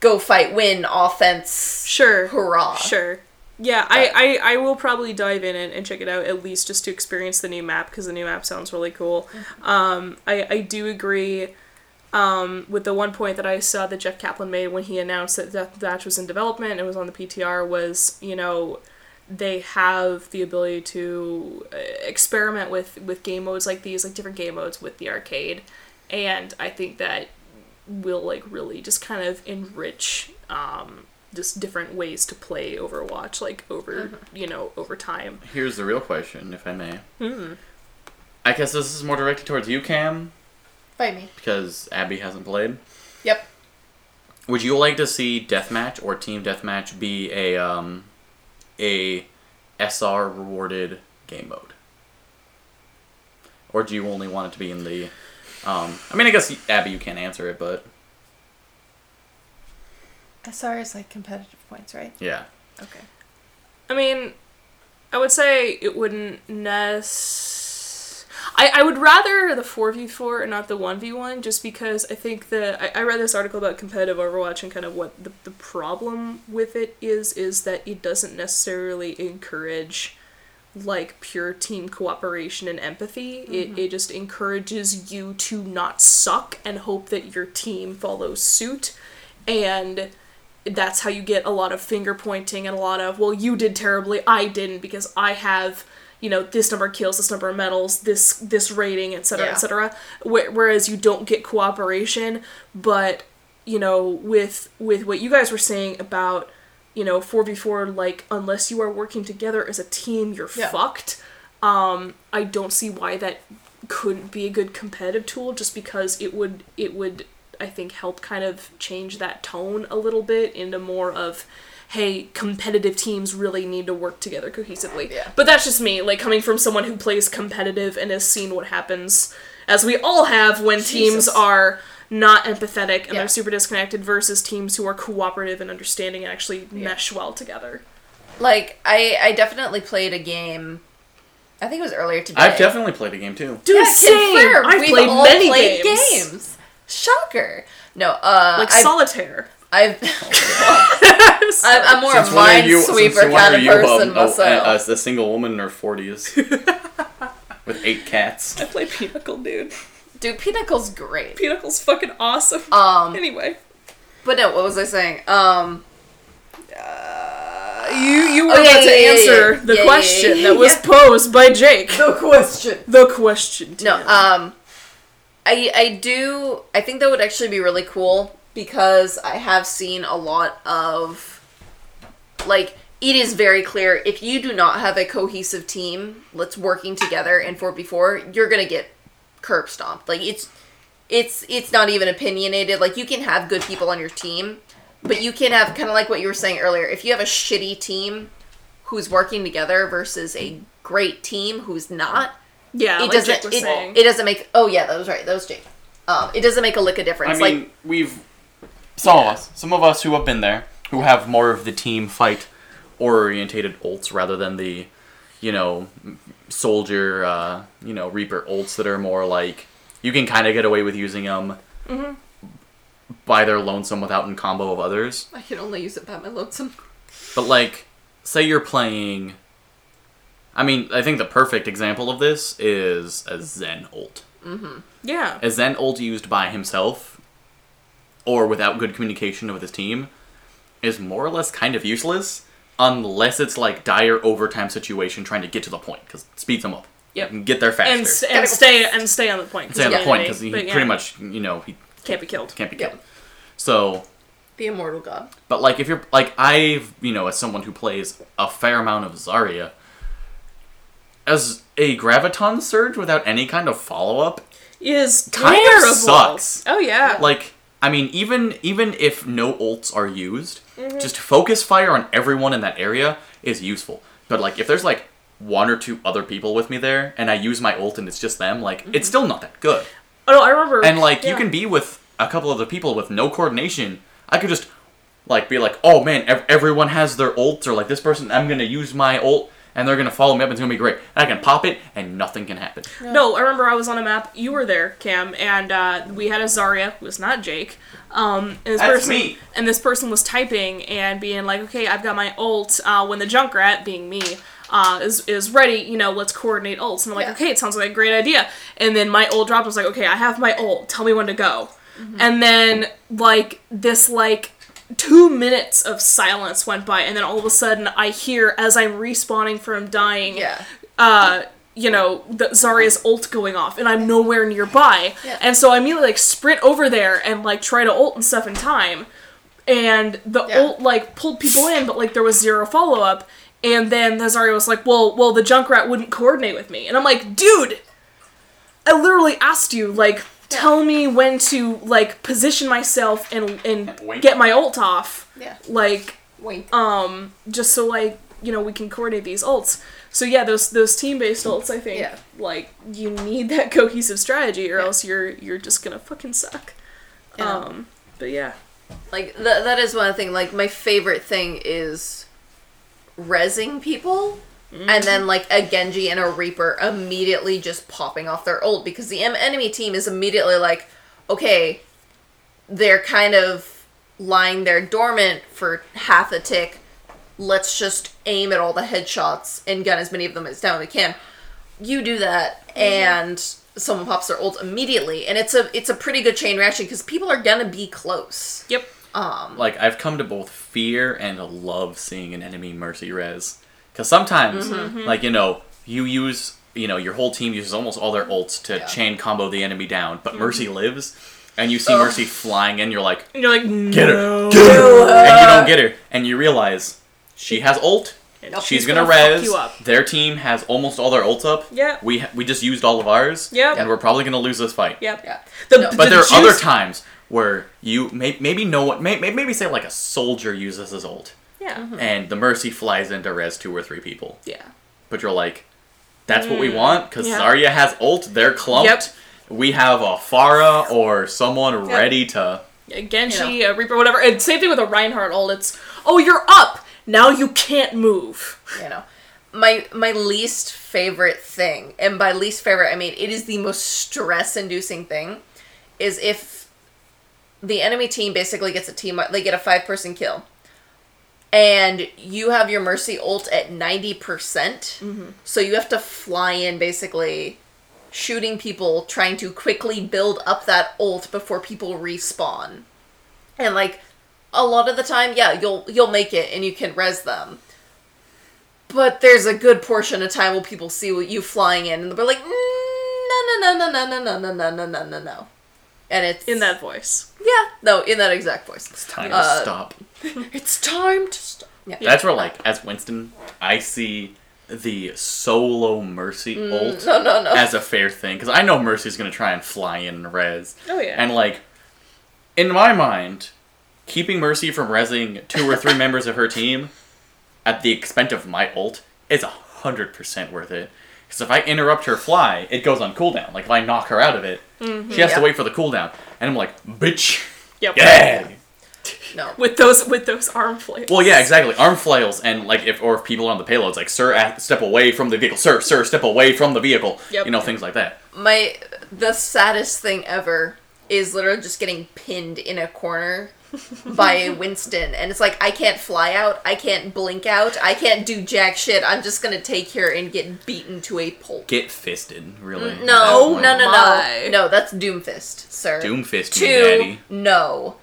go fight win offense Sure. hurrah Sure. Yeah, I, I, I will probably dive in and, and check it out at least just to experience the new map because the new map sounds really cool. Um, I, I do agree um, with the one point that I saw that Jeff Kaplan made when he announced that Death Match was in development and was on the PTR was, you know, they have the ability to uh, experiment with, with game modes like these, like different game modes with the arcade. And I think that will like really just kind of enrich um, just different ways to play Overwatch, like over you know over time. Here's the real question, if I may. Hmm. I guess this is more directed towards you, Cam, fight me because Abby hasn't played. yep Would you like to see deathmatch or team deathmatch be a um, a SR rewarded game mode, or do you only want it to be in the? Um, I mean, I guess Abby, you can't answer it, but SR is like competitive points, right? yeah. Okay. I mean, I would say it wouldn't nec. I, I would rather the 4v4 and not the 1v1 just because I think that I, I read this article about competitive Overwatch and kind of what the, the problem with it is is that it doesn't necessarily encourage like pure team cooperation and empathy. It, mm-hmm. it just encourages you to not suck and hope that your team follows suit. And that's how you get a lot of finger pointing and a lot of, well, you did terribly, I didn't because I have, you know, this number of kills, this number of medals, this this rating, etc., Yeah. etc. Wh- Whereas you don't get cooperation, but you know, with with what you guys were saying about, you know, four v four, like unless you are working together as a team, you're Yeah. fucked. Um, I don't see why that couldn't be a good competitive tool, just because it would it would I think help kind of change that tone a little bit into more of hey competitive teams really need to work together cohesively Yeah. but that's just me like coming from someone who plays competitive and has seen what happens as we all have when teams are not empathetic and Yeah. they're super disconnected versus teams who are cooperative and understanding and actually mesh well together Like I, I definitely played a game. I think it was earlier today. I've definitely played a game too. dude yeah, same confirmed. i've We've played all many played games. Shocker. No, uh, like I've, solitaire I've, I'm, I'm more Since a when are you- minesweeper kind of you, person um, a- myself. A, a single woman in her forties with eight cats. i play pinnacle dude Dude, Pinnacle's great. pinnacle's fucking awesome Um, anyway but no, what was I saying? Um, uh, you you were Oh, yeah, about to yeah, yeah, answer yeah. the Yeah, yeah, question yeah, that was yeah. posed by Jake. The question. The question. No, um, I I do. I think that would actually be really cool because I have seen a lot of like it is very clear if you do not have a cohesive team that's working together in 4v4 you're gonna get curb stomped. Like it's it's it's not even opinionated. Like you can have good people on your team but you can have kind of like what you were saying earlier if you have a shitty team who's working together versus a great team who's not yeah, it like doesn't Jake was it, saying. it doesn't make oh yeah that was right that was Jake. Um it doesn't make a lick of difference. I mean, like we've some of us, some of us who have been there, who have more of the team fight orientated ults rather than the, you know, soldier, uh, you know, reaper ults that are more like you can kind of get away with using them by their lonesome without in combo of others. I can only use it by my lonesome But like, say you're playing. I mean, I think the perfect example of this is a Zen ult. yeah. a Zen ult used by himself or without good communication with his team is more or less kind of useless unless it's like dire overtime situation trying to get to the point because it speeds them up. Yep. You can get there faster. and s- and go stay and stay on the point. 'cause Stay on of the point because he but yeah, pretty much, you know, he can't be killed. can't be Yeah. killed. So, the immortal god but like if you're like I've, you know, as someone who plays a fair amount of Zarya, as a graviton surge without any kind of follow up Is Kind of sucks. Oh yeah. like i mean even even if no ults are used Mm-hmm. just focus fire on everyone in that area is useful. But like if there's like one or two other people with me there and i use my ult and it's just them like it's still not that good. Oh no, I remember. and like you can be with a couple other people with no coordination. I could just like be like oh man ev- everyone has their ult or like this person i'm gonna use my ult and they're gonna follow me up and it's gonna be great and i can pop it and nothing can happen No, I remember I was on a map. You were there, Cam, and uh, we had a Zarya who was not Jake. Um, and this That's person, me. And this person was typing and being like, "Okay, I've got my ult." Uh, when the Junkrat, being me, uh, is is ready, you know, let's coordinate ults. And I'm like, Yeah. "Okay, it sounds like a great idea." And then my ult dropped. I was like, "Okay, I have my ult. Tell me when to go." Mm-hmm. And then like this like two minutes of silence went by, and then all of a sudden I hear as I'm respawning from dying yeah uh, you know, the Zarya's ult going off, and I'm nowhere nearby. Yeah. And so I immediately like sprint over there and like try to ult and stuff in time. And the Yeah. ult like pulled people in, but like there was zero follow up. And then the Zarya was like, "Well, well, the Junkrat wouldn't coordinate with me," and I'm like, "Dude, I literally asked you like." Tell me when to like position myself and and Wink. get my ult off. yeah Like wink um just so like you know we can coordinate these ults so yeah those those team-based ults i think Yeah. like you need that cohesive strategy or Yeah. else you're you're just gonna fucking suck Yeah. um but yeah like th- that is one thing like my favorite thing is rezzing people and then like a genji and a reaper immediately just popping off their ult because the em- enemy team is immediately like okay they're kind of lying there dormant for half a tick. Let's just aim at all the headshots and gun as many of them as down we can. You do that and someone pops their ult immediately. And it's a it's a pretty good chain reaction because people are gonna be close. Yep. Um like I've come to both fear and love seeing an enemy mercy res. Because sometimes, Mm-hmm. like you know, you use you know your whole team uses almost all their ults to Yeah. chain combo the enemy down, but Mercy Mm-hmm. lives, and you see Ugh. Mercy flying in, you're like, and you're like get no. her, get her, and you don't get her, and you realize she has ult. And She's she's gonna, fuck res. Their team has almost all their ults up. Yeah. We ha- we just used all of ours. Yeah. And we're probably gonna lose this fight. yep Yeah. the, No. But the there are other times where you may, maybe no one may, may- maybe say like a soldier uses his ult yeah Mm-hmm. and the mercy flies in to res two or three people. yeah But you're like, that's what we want because Mm. yeah. Zarya has ult. They're clumped. Yep. We have a Pharah or someone ready to. a genji a reaper whatever and same thing with a reinhardt ult it's oh you're up now you can't move you know my my least favorite thing and by least favorite i mean it is the most stress inducing thing is if the enemy team basically gets a team they get a five person kill and you have your mercy ult at 90% so you have to fly in basically shooting people trying to quickly build up that ult before people respawn and like a lot of the time yeah you'll you'll make it and you can res them But there's a good portion of time where people see you flying in, and they're like, "Mm, no, no, no, no, no, no, no, no, no, no, no, no. And it's In that voice. yeah, no, in that exact voice. It's time Uh, to stop. It's time to stop. Yeah. That's where, like, as Winston, I see the solo Mercy ult Mm, No, no, no. as a fair thing because I know Mercy's gonna try and fly in and res. Oh, yeah. And like, in my mind, keeping Mercy from resing two or three members of her team at the expense of my ult is a hundred percent worth it. Because if I interrupt her fly, it goes on cooldown. Like if I knock her out of it, she has Yeah. to wait for the cooldown, and I'm like, bitch, Yep. yeah. no. With those with those arm flails. Well, yeah, exactly. Arm flails and like if or if people are on the payloads, like sir, step away from the vehicle. Sir, sir, step away from the vehicle. Yep. You know things like that. My the saddest thing ever is literally just getting pinned in a corner by a Winston, and it's like I can't fly out, I can't blink out, I can't do jack shit. I'm just gonna take here and get beaten to a pulp. Get fisted, really. at No, no, no, My. no, no. That's Doomfist, sir. Doomfist Two, daddy. no,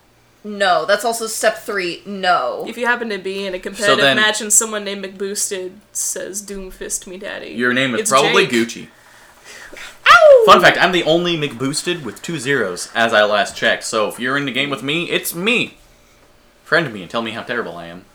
no. That's also step three. No. if you happen to be in a competitive then- match and someone named McBoosted says "Doomfist me, daddy," Your name is it's probably Jake. Gucci. Ow! Fun fact: I'm the only McBoosted with two zeros as I last checked. So if you're in the game with me, it's me. Friend me and tell me how terrible I am.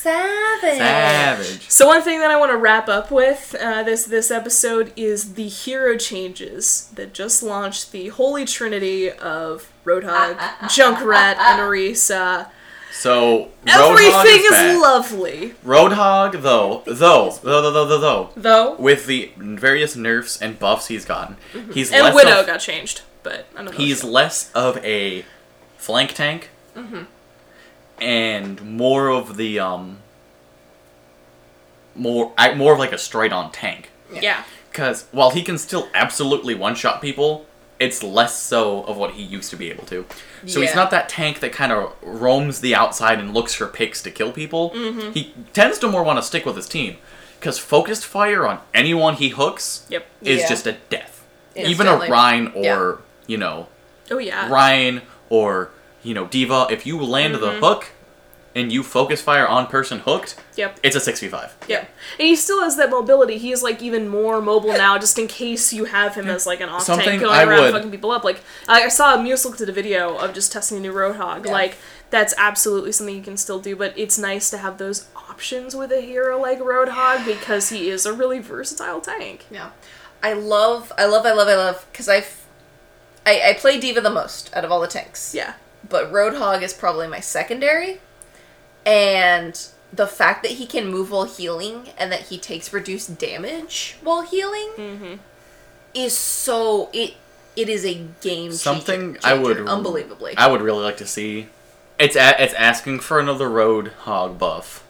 Savage. Savage. So one thing that I want to wrap up with uh, this this episode is the hero changes that just launched the holy trinity of Roadhog, Junkrat, and Orisa. So everything is, is lovely. Roadhog, though, though, though, though, though, though, though, with the various nerfs and buffs he's gotten, mm-hmm. he's and less Widow of, got changed, but I don't know he's less of a flank tank. Mm-hmm and more of the um more I, more of like a straight on tank yeah. because while he can still absolutely one shot people it's less so of what he used to be able to so he's not that tank that kind of roams the outside and looks for picks to kill people Mm-hmm. he tends to more want to stick with his team because focused fire on anyone he hooks Yep. is Yeah. just a death even a Instantly. Rein or Yeah. you know Oh yeah. Rein or you know D.Va, if you land the Mm-hmm. hook and you focus fire on person hooked, Yep. it's a six v five. Yep. And he still has that mobility. He's like even more mobile now, just in case you have him as like an off tank going I around would- fucking people up. Like I I saw Muse looked at a video of just testing a new Roadhog. Yeah. Like that's absolutely something you can still do, but it's nice to have those options with a hero like Roadhog because he is a really versatile tank. Yeah. I love, I love, I love, I love, because I've I, I play Diva the most out of all the tanks. Yeah. But Roadhog is probably my secondary. And the fact that he can move while healing and that he takes reduced damage while healing Mm-hmm. is so it it is a game changer- Something I would unbelievably. I would really like to see. It's a, it's asking for another road hog buff,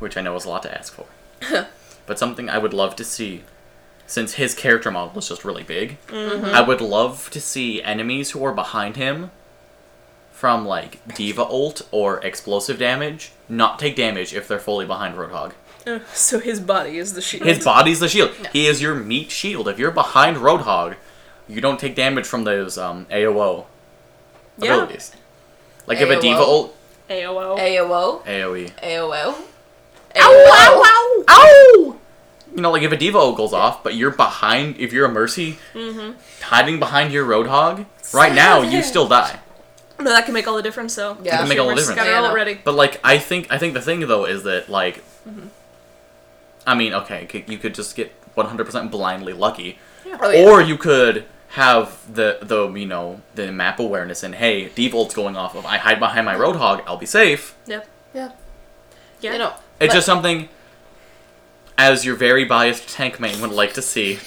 which I know is a lot to ask for, but something I would love to see. Since his character model is just really big, Mm-hmm. I would love to see enemies who are behind him from like D.Va ult or explosive damage not take damage if they're fully behind Roadhog. Uh, so his body is the shield. His body's the shield. He is your meat shield. If you're behind Roadhog, you don't take damage from those um, AOO Yeah. abilities. Like if a D.Va ult, AOO. AOO, AOE. AOO, Ow, ow, ow, ow! You know, like if a D.Va ult goes off, but you're behind, if you're a Mercy, Mm-hmm. hiding behind your Roadhog, right now you still die. No, that can make all the difference. So Yeah. It can make all the We're just difference. Got it all ready. But like, I think, I think the thing though is that like, Mm-hmm. I mean, okay, you could just get 100% blindly lucky, Oh, yeah. or you could have the the you know the map awareness and hey, D.Va ult's going off. If I hide behind my Roadhog, I'll be safe. Yep. yeah. Yeah. You know, It's but- just something, as your very biased tank main would like to see.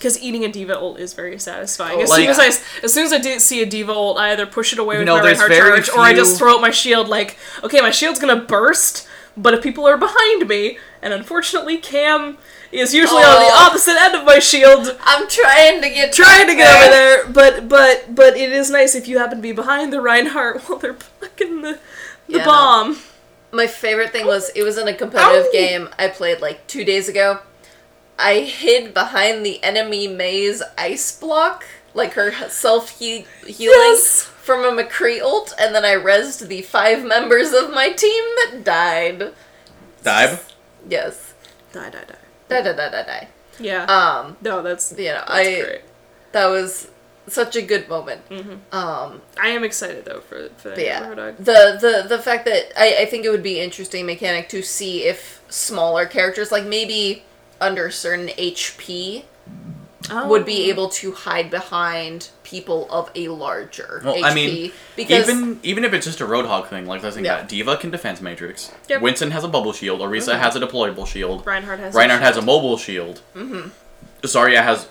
Because eating a D.Va ult is very satisfying. Oh, as Like- soon as I, as soon as I do see a D.Va ult, I either push it away with know, my very charge, or I just throw out my shield. Like, okay, my shield's gonna burst, but if people are behind me, and unfortunately Cam is usually on the Oh. opposite end of my shield, I'm trying to get trying to get over there. But but but it is nice if you happen to be behind the Reinhardt while they're plucking the the Yeah, no. bomb. My favorite thing was it was in a competitive Ow! game I played like two days ago. I hid behind the enemy Mei's ice block like her self healing Yes. from a McCree ult, and then I rezzed the five members of my team that died. Dive. Yes. Die, die, die. Die, die, die, die, die. Yeah. Um, no, that's, you know, that's I great. that was such a good moment. Mm-hmm. Um, I am excited though for for the yeah, dog. the the the fact that I, I think it would be interesting mechanic to see if smaller characters, like maybe under certain HP, would Oh. be able to hide behind people of a larger Well, HP. I mean, because even even if it's just a Roadhog thing, like I think Yeah. that D.Va can defense Matrix. Yep. Winston has a bubble shield. Orisa has a deployable shield. Reinhardt has. Reinhardt has a mobile shield. Mm-hmm. Zarya has,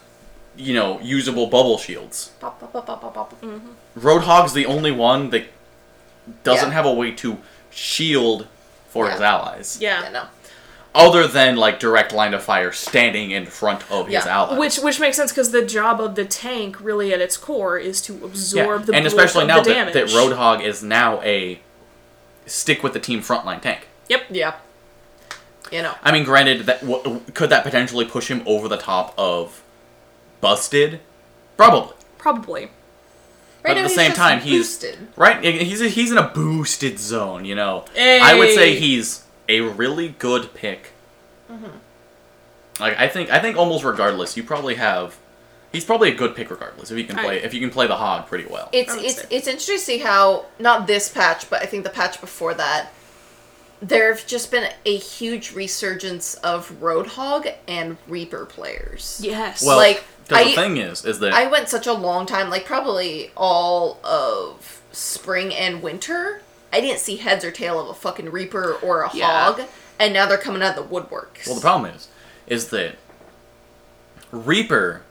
you know, usable bubble shields. pop, pop, pop, pop, pop, pop. Roadhog's the only one that doesn't Yeah. have a way to shield for his allies. Yeah. Yeah, no. Other than like direct line of fire standing in front of his Yeah. allies. Which which makes sense because the job of the tank, really at its core, is to yeah. absorb the and especially now the that, damage. that Roadhog is now a stick with the team frontline tank. Yep. Yeah. You know. I mean, granted, that w- could that potentially push him over the top of Busted? Probably. Probably. Right But now at the same just time, he's boosted. right. He's he's in a boosted zone. You know, I would say he's a really good pick. Mm-hmm. Like I think I think almost regardless, you probably have. He's probably a good pick regardless if you can I- play if you can play the hog pretty well. It's it's say. it's interesting to see how not this patch, but I think the patch before that, there have just been a huge resurgence of Roadhog and Reaper players. Yes. well, like, 'cause the I- thing is, is that I went such a long time, like probably all of spring and winter. I didn't see heads or tail of a fucking Reaper or a Yeah. hog, and now they're coming out of the woodworks. well, the problem is, is that Reaper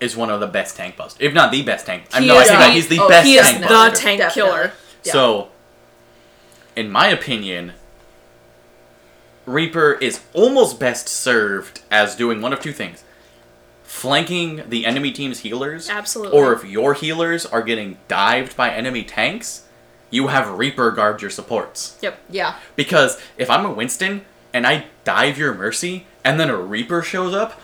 is one of the best tank busters, if not the best tank. I He know I is say the- that he's the oh, best he is tank the buster. tank Definitely. killer. Yeah. So, in my opinion, Reaper is almost best served as doing one of two things flanking the enemy team's healers. Absolutely. Or if your healers are getting dived by enemy tanks, you have Reaper guard your supports. Yep. yeah, Because if I'm a Winston and I dive your Mercy and then a Reaper shows up,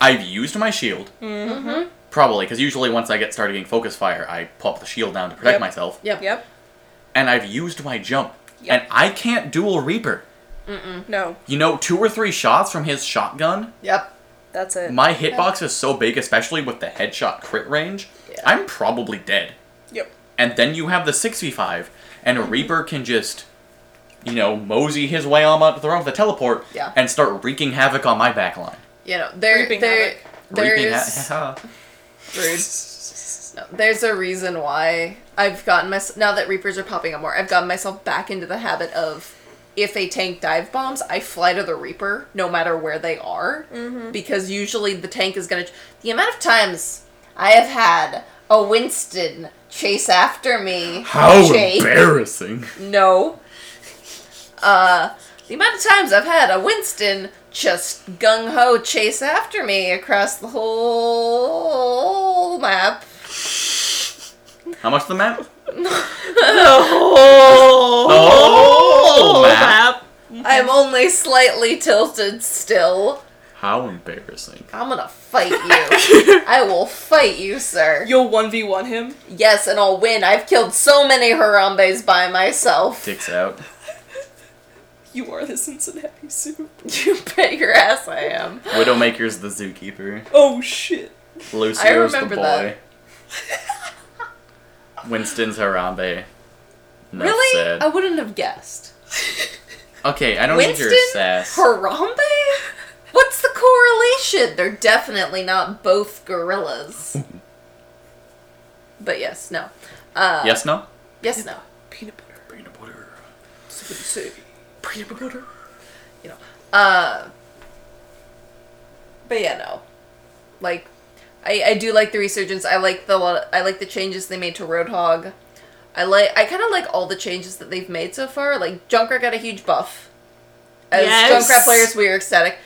I've used my shield. Mm-hmm. Probably, because usually once I get started getting focus fire, I pop the shield down to protect Yep. myself yep, Yep. and I've used my jump, Yep. and I can't dual Reaper. Mm-mm. No. You know, two or three shots from his shotgun, yep. That's it. my hitbox is so big, especially with the headshot crit range, Yeah. I'm probably dead. Yep. And then you have the 6v5, and a mm-hmm. Reaper can just, you know, mosey his way on up the throne with a teleport Yeah. and start wreaking havoc on my backline. You know, there, Reaping there, havoc. Reaping there's ha- rude. No, there's a reason why I've gotten my now that Reapers are popping up more. I've gotten myself back into the habit of if a tank dive bombs, I fly to the Reaper no matter where they are mm-hmm. because usually the tank is gonna. The amount of times I have had a Winston chase after me. How Jake. embarrassing. No. Uh, the amount of times I've had a Winston just gung ho chase after me across the whole map. How much the map? Oh. The whole map? I'm only slightly tilted still. How embarrassing. I'm gonna fight you. I will fight you, sir. You'll 1v1 him? Yes, and I'll win. I've killed so many Harambes by myself. Dicks out. You are the Cincinnati zoo. You bet your ass I am. Widowmaker's the zookeeper. Oh shit. Lucio's the remember boy. that. Winston's Harambe. Enough really? said. I wouldn't have guessed. Okay, I don't need Winston? your sass. Harambe? What's the correlation? They're definitely not both gorillas. but yes, no. Uh, yes, no? Yes, no. Peanut butter. Peanut butter. Somebody say peanut butter. You know. Uh, but yeah, no. Like, I, I do like the resurgence. I like the lot. I like the changes they made to Roadhog. I like. I kind of like all the changes that they've made so far. Like Junkrat got a huge buff. As Yes. Junkrat players, we are ecstatic.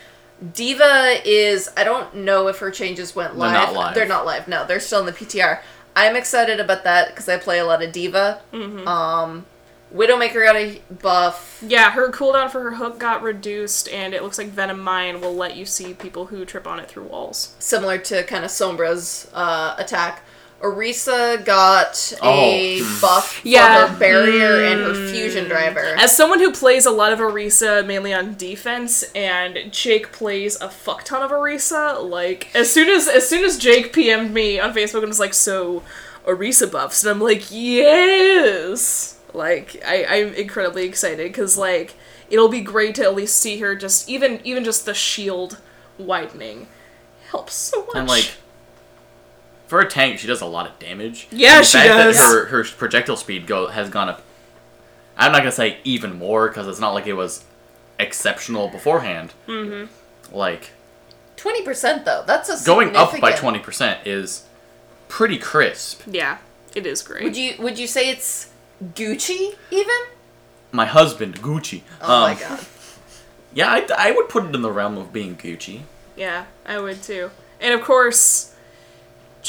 D.Va is. I don't know if her changes went They're live. not live. They're not live. No, they're still in the PTR. I'm excited about that because I play a lot of D.Va. Um, Widowmaker got a buff. Yeah, her cooldown for her hook got reduced, and it looks like Venom Mine will let you see people who trip on it through walls. similar to kind of Sombra's uh, attack. Orisa got a Oh. buff for Yeah. her barrier and her fusion driver. As someone who plays a lot of Orisa, mainly on defense, and Jake plays a fuck ton of Orisa, like as soon as as soon as Jake PM'd me on Facebook and was like, "So, Orisa buffs," and I'm like, "Yes!" Like I I'm incredibly excited because like it'll be great to at least see her just even even just the shield widening helps so much. And like, for a tank, she does a lot of damage. Yeah, And the she fact that does. her, her projectile speed go has gone up. I'm not gonna say even more because it's not like it was exceptional beforehand. Mm-hmm. Like Twenty percent though. That's a going up by twenty percent is pretty crisp. yeah, it is great. Would you would you say it's Gucci even? My husband Gucci. Oh my Um, god. Yeah, I, I would put it in the realm of being Gucci. Yeah, I would too. And of course,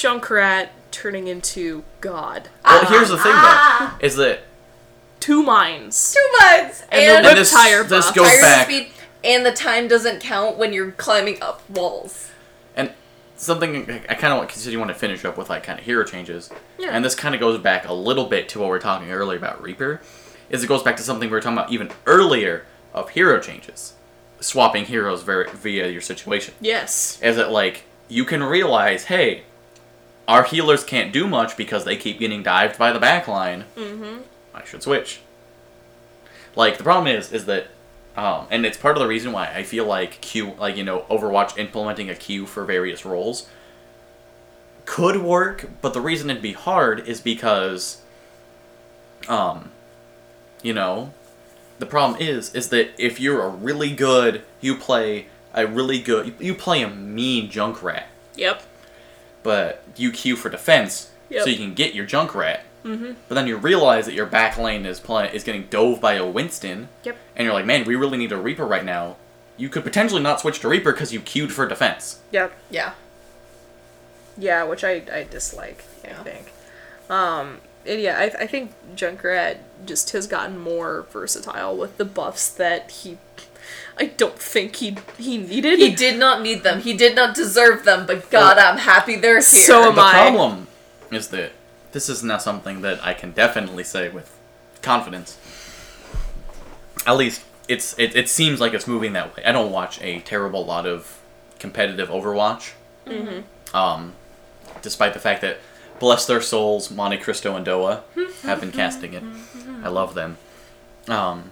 Junkrat turning into God. Well, here's the thing Ah. though, is that Two minds. Two months And and, the and whip this tire this goes tire back speed and the time doesn't count when you're climbing up walls. and something I kind of want because you want to finish up with like kind of hero changes, Yeah. and this kind of goes back a little bit to what we were talking earlier about Reaper, is it goes back to something we were talking about even earlier of hero changes, swapping heroes ver- via your situation. Yes. Is it like you can realize, hey, our healers can't do much because they keep getting dived by the backline. Mm-hmm. I should switch. Like the problem is, is that, um, and it's part of the reason why I feel like Q, like you know, Overwatch implementing a queue for various roles could work, but the reason it'd be hard is because, um, you know, the problem is, is that if you're a really good, you play a really good, you, play a mean Junkrat, Yep. But you queue for defense Yep. so you can get your Junkrat. Mm-hmm. But then you realize that your back lane is play, is getting dove by a Winston, Yep. and you're like, man, we really need a Reaper right now. You could potentially not switch to Reaper because you queued for defense. Yep. Yeah. Yeah, which I, I dislike, I think. Um, and yeah, I, I think Junkrat just has gotten more versatile with the buffs that he. I don't think he he needed. He did not need them. He did not deserve them, but god, I'm happy they're here. So am the I. problem is that this is not something that I can definitely say with confidence. At least it's it, it seems like it's moving that way. I don't watch a terrible lot of competitive Overwatch. Mm-hmm. Um, despite the fact that bless their souls, Monte Cristo and Doa have been casting it. I love them. Um,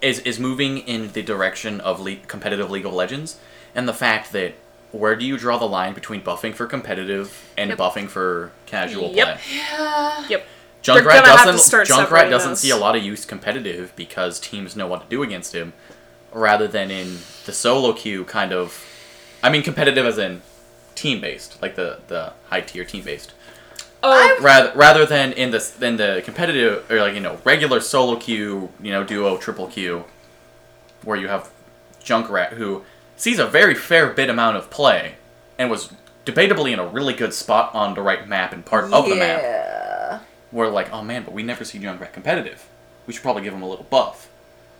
is is moving in the direction of le- competitive League of Legends, and the fact that where do you draw the line between buffing for competitive and Yep. buffing for casual Yep. play? Yeah. Yep. Junkrat gonna have to doesn't. start Junkrat doesn't those. see a lot of use competitive because teams know what to do against him, rather than in the solo queue kind of. I mean, competitive as in team based, like the the high tier team based. Oh, Rather rather than in the than the competitive or like you know regular solo queue, you know duo triple queue, where you have Junkrat who sees a very fair bit amount of play, and was debatably in a really good spot on the right map and part of the map Yeah. we're like, oh man, but we never see Junkrat competitive. We should probably give him a little buff.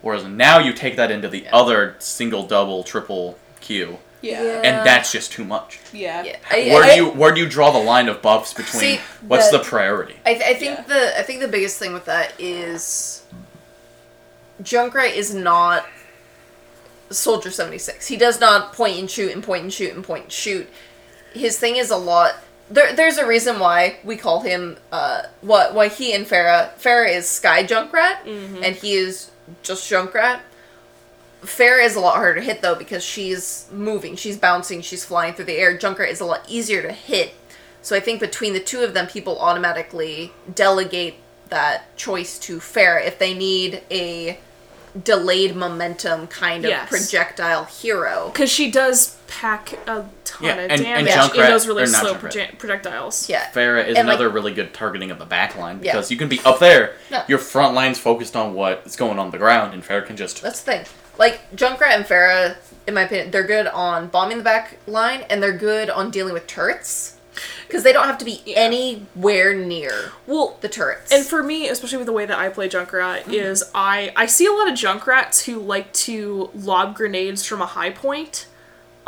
Whereas now you take that into the other single, double, triple queue, yeah. Yeah. and that's just too much. Yeah. Yeah. I, Where I, do you where do you draw the line of buffs between See, what's the- the priority? I, th- I think Yeah. the I think the biggest thing with that is Junkrat is not Soldier seventy six. He does not point and shoot and point and shoot and point and shoot. His thing is a lot. There, there's a reason why we call him uh what why he and Pharah Pharah is Sky Junkrat and he is just Junkrat. Pharah is a lot harder to hit though because she's moving, she's bouncing, she's flying through the air. Junkrat is a lot easier to hit. So I think between the two of them, people automatically delegate that choice to Pharah if they need a delayed momentum kind of Yes. projectile hero. Because she does pack a ton Yeah, of and- and damage Junkrat- in those really slow Junkrat. proje- projectiles. Yeah. Pharah is And, like- another really good targeting of the back line Yeah. because you can be up there, Yeah. your front line's focused on what's going on the ground, and Pharah can just That's the thing. Like Junkrat and Pharah, in my opinion, they're good on bombing the back line and they're good on dealing with turrets. because they don't have to be anywhere near Well, the turrets. And for me, especially with the way that I play Junkrat, Mm-hmm. is I I see a lot of Junkrats who like to lob grenades from a high point,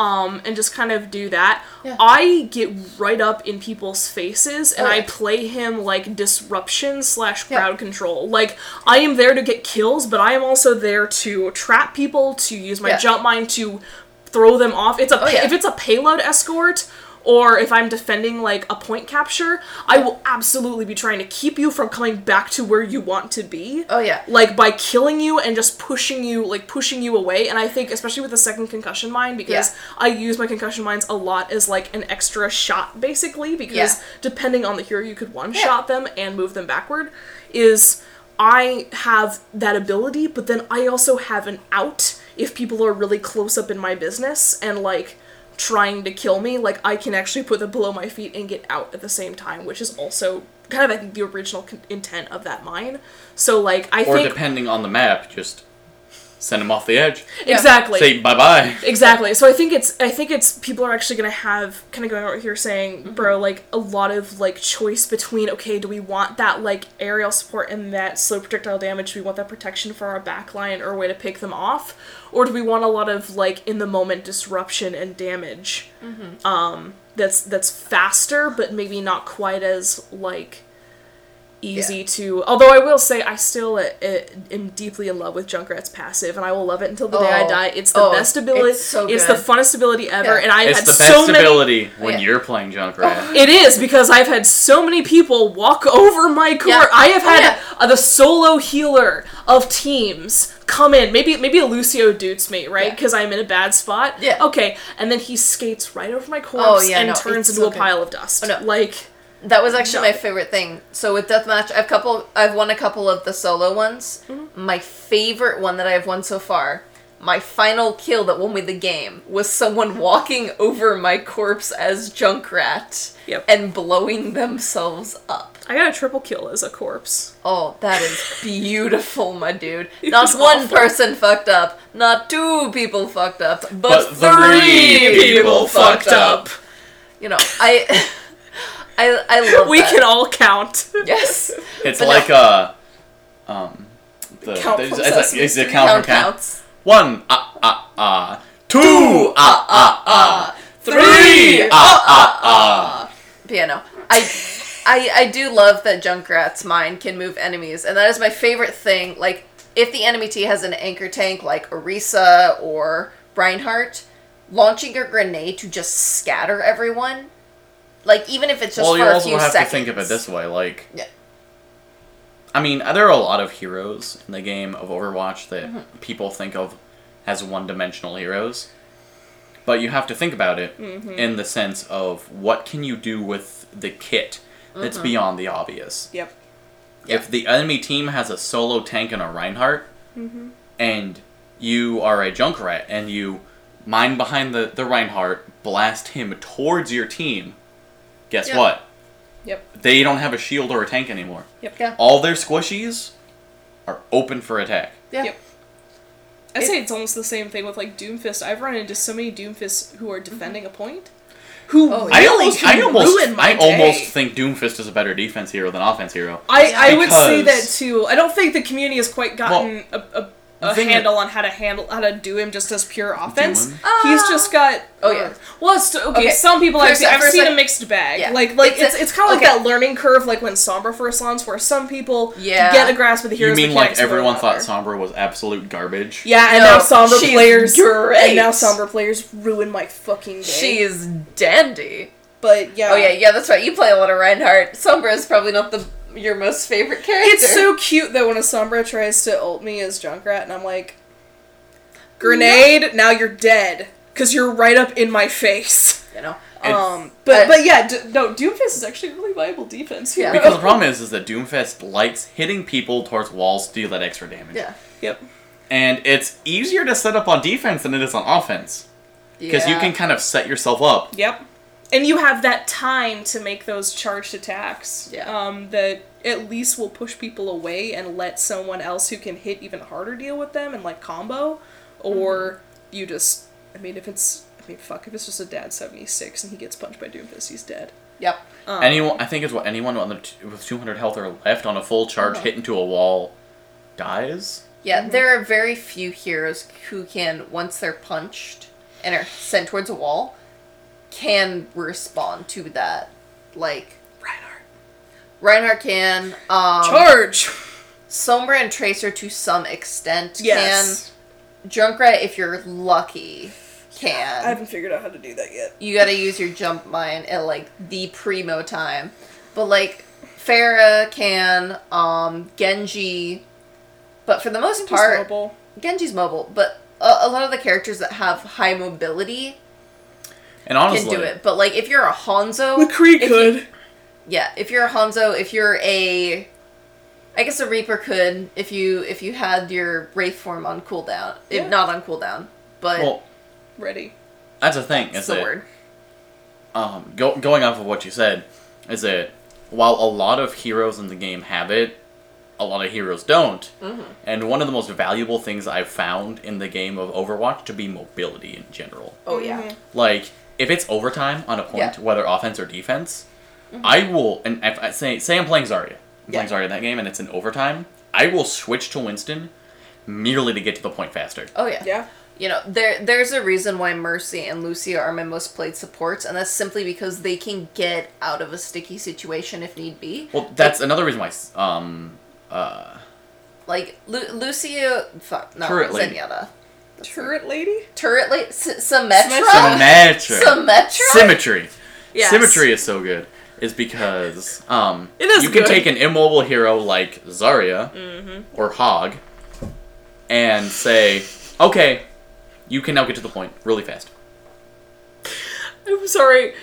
um, and just kind of do that. Yeah. I get right up in people's faces, and Oh, I play him like disruption slash Yeah. crowd control. Like I am there to get kills, but I am also there to trap people, to use my Yeah. jump mine to throw them off. It's a Oh, yeah. if it's a payload escort or if I'm defending like a point capture, I will absolutely be trying to keep you from coming back to where you want to be. oh yeah, Like by killing you and just pushing you, like pushing you away. And I think, especially with the second concussion mine, because Yeah. I use my concussion mines a lot as like an extra shot, basically, because Yeah. depending on the hero, you could one shot them and move them backward. Is I have that ability, but then I also have an out if people are really close up in my business and like trying to kill me. Like I can actually put them below my feet and get out at the same time, which is also kind of I think the original con- intent of that mine. So like I Or think depending on the map, just send them off the edge. exactly. Say bye bye. Exactly. So I think it's I think it's people are actually gonna have kind of going over here saying, mm-hmm. bro, like a lot of like choice between okay, do we want that like aerial support and that slow projectile damage? Do we want that protection for our backline or a way to pick them off, or do we want a lot of like in the moment disruption and damage? Um, that's that's faster, but maybe not quite as like easy Yeah. to. Although I will say, I still uh, uh, am deeply in love with Junkrat's passive, and I will love it until the day I Oh. die. It's the Oh, best ability. it's so the funnest ability ever, Yeah. and I've It's had the best so many. ability when Yeah. you're playing Junkrat. It is because I've had so many people walk over my core. Yeah. I have Oh, had yeah. uh, the solo healer of teams come in. Maybe maybe a Lucio doots me right Yeah. because I'm in a bad spot. Yeah. Okay, and then he skates right over my corpse Oh, yeah, and no, turns into so a good. pile of dust. Oh, no. Like That was actually No. my favorite thing. So with deathmatch, I've couple, I've won a couple of the solo ones. Mm-hmm. My favorite one that I've won so far, my final kill that won me the game, was someone walking over my corpse as Junkrat Yep. and blowing themselves up. I got a triple kill as a corpse. Oh, that is beautiful, my dude. Not one awful. person fucked up, not two people fucked up, but, But three, three people fucked up. You know, I, I, I love We that. can all count. Yes. It's But like no. uh um the Count there's- from it's, Sesame a, it's a Street. count, Count from count. counts. One ah ah ah. Two ah ah ah. Three ah ah ah. But yeah, no. I, I, I do love that Junkrat's mind can move enemies, and that is my favorite thing. Like, if the enemy T has an anchor tank like Orisa or Reinhardt, launching a grenade to just scatter everyone, like even if it's just Well, you also have seconds. to think of it this way, like Yeah. I mean, there are a lot of heroes in the game of Overwatch that Mm-hmm. people think of as one-dimensional heroes. But you have to think about it Mm-hmm. in the sense of what can you do with the kit that's Mm-hmm. beyond the obvious. Yep. If the enemy team has a solo tank and a Reinhardt, Mm-hmm. and you are a Junkrat, and you mine behind the, the Reinhardt, blast him towards your team, guess Yeah. what? Yep. They don't have a shield or a tank anymore. Yep. Yeah. All their squishies are open for attack. Yeah. Yep. I'd say it's almost the same thing with like Doomfist. I've run into so many Doomfists who are mm-hmm. defending a point, who Oh, I really almost, I almost, ruin my I almost think Doomfist is a better defense hero than offense hero. I, I would say that too. I don't think the community has quite gotten a, a, a thing handle on how to handle how to do him just as pure offense. him? He's just got. Oh, yeah. Uh, well, it's, okay, Okay, Some people for a I've I've for seen sec- a mixed bag. Yeah. Like like It's it's it's, kind of like okay. that learning curve, like when Sombra first launched, where some people Yeah. get a grasp of the You heroes. mean like mechanics and go everyone thought another. Sombra was absolute garbage? Yeah, and No, now Sombra she's players great. and now Sombra players ruin my fucking day. She is dandy. but yeah. Oh yeah, yeah, that's right. You play a lot of Reinhardt. Sombra is probably not the your most favorite character. It's so cute though when a Sombra tries to ult me as Junkrat, and I'm like, grenade. Now you're dead because you're right up in my face. you know. It's- Um, but I- but yeah, d- no, Doomfist is actually a really viable defense here. Yeah. Because the problem is, is that Doomfist likes hitting people towards walls to do that extra damage. Yeah. Yep. And it's easier to set up on defense than it is on offense. Because you can kind of set yourself up. Yep. And you have that time to make those charged attacks. Yeah. Um, that at least will push people away and let someone else who can hit even harder deal with them and like combo, or Mm-hmm. you just. I mean, if it's. I mean, fuck. If it's just a dad seventy six and he gets punched by Doomfist, he's dead. Yep. anyone, I think it's what anyone on the t- with 200 health or left on a full charge Uh-huh. hit into a wall dies. Yeah, there are very few heroes who can, once they're punched and are sent towards a wall, can respond to that. Like Reinhardt. Reinhardt can, um, Charge. Sombra and Tracer to some extent Yes. can. Junkrat, if you're lucky, can. I haven't figured out how to do that yet. you gotta use your jump mine at like the primo time. But like Pharah can, um, Genji, but for the most part, Mobile. Genji's mobile. But a, a lot of the characters that have high mobility And honestly, can do it. But like if you're a Hanzo, McCree if you- could. yeah, if you're a Hanzo, if you're a, I guess a Reaper could if you if you had your Wraith form on cooldown, Yeah. if not on cooldown, but well, Ready. that's a thing. that's Is the that word. um, go, going off of what you said, is that while a lot of heroes in the game have it, a lot of heroes don't. Mm-hmm. And one of the most valuable things I've found in the game of Overwatch to be mobility in general. Oh yeah. Mhm. Like, if it's overtime on a point, Yeah. Mm-hmm. whether offense or defense, I will. And if I say say I'm playing Zarya, I'm Yeah. playing Zarya in that game, and it's in overtime, I will switch to Winston merely to get to the point faster. Oh yeah. Yeah. You know, there there's a reason why Mercy and Lucio are my most played supports, and that's simply because they can get out of a sticky situation if need be. Well, that's another reason why. Um, uh, Like Lu- Lucio, fuck, no, Zenyatta, Turret lady? turret late, S- Symmetra, Symmetra. Symmetra. Symmetry. Yes. Symmetry is so good. Is because um, It is you can good. take an immobile hero like Zarya Mm-hmm. or Hog and say, okay, you can now get to the point really fast. I'm sorry.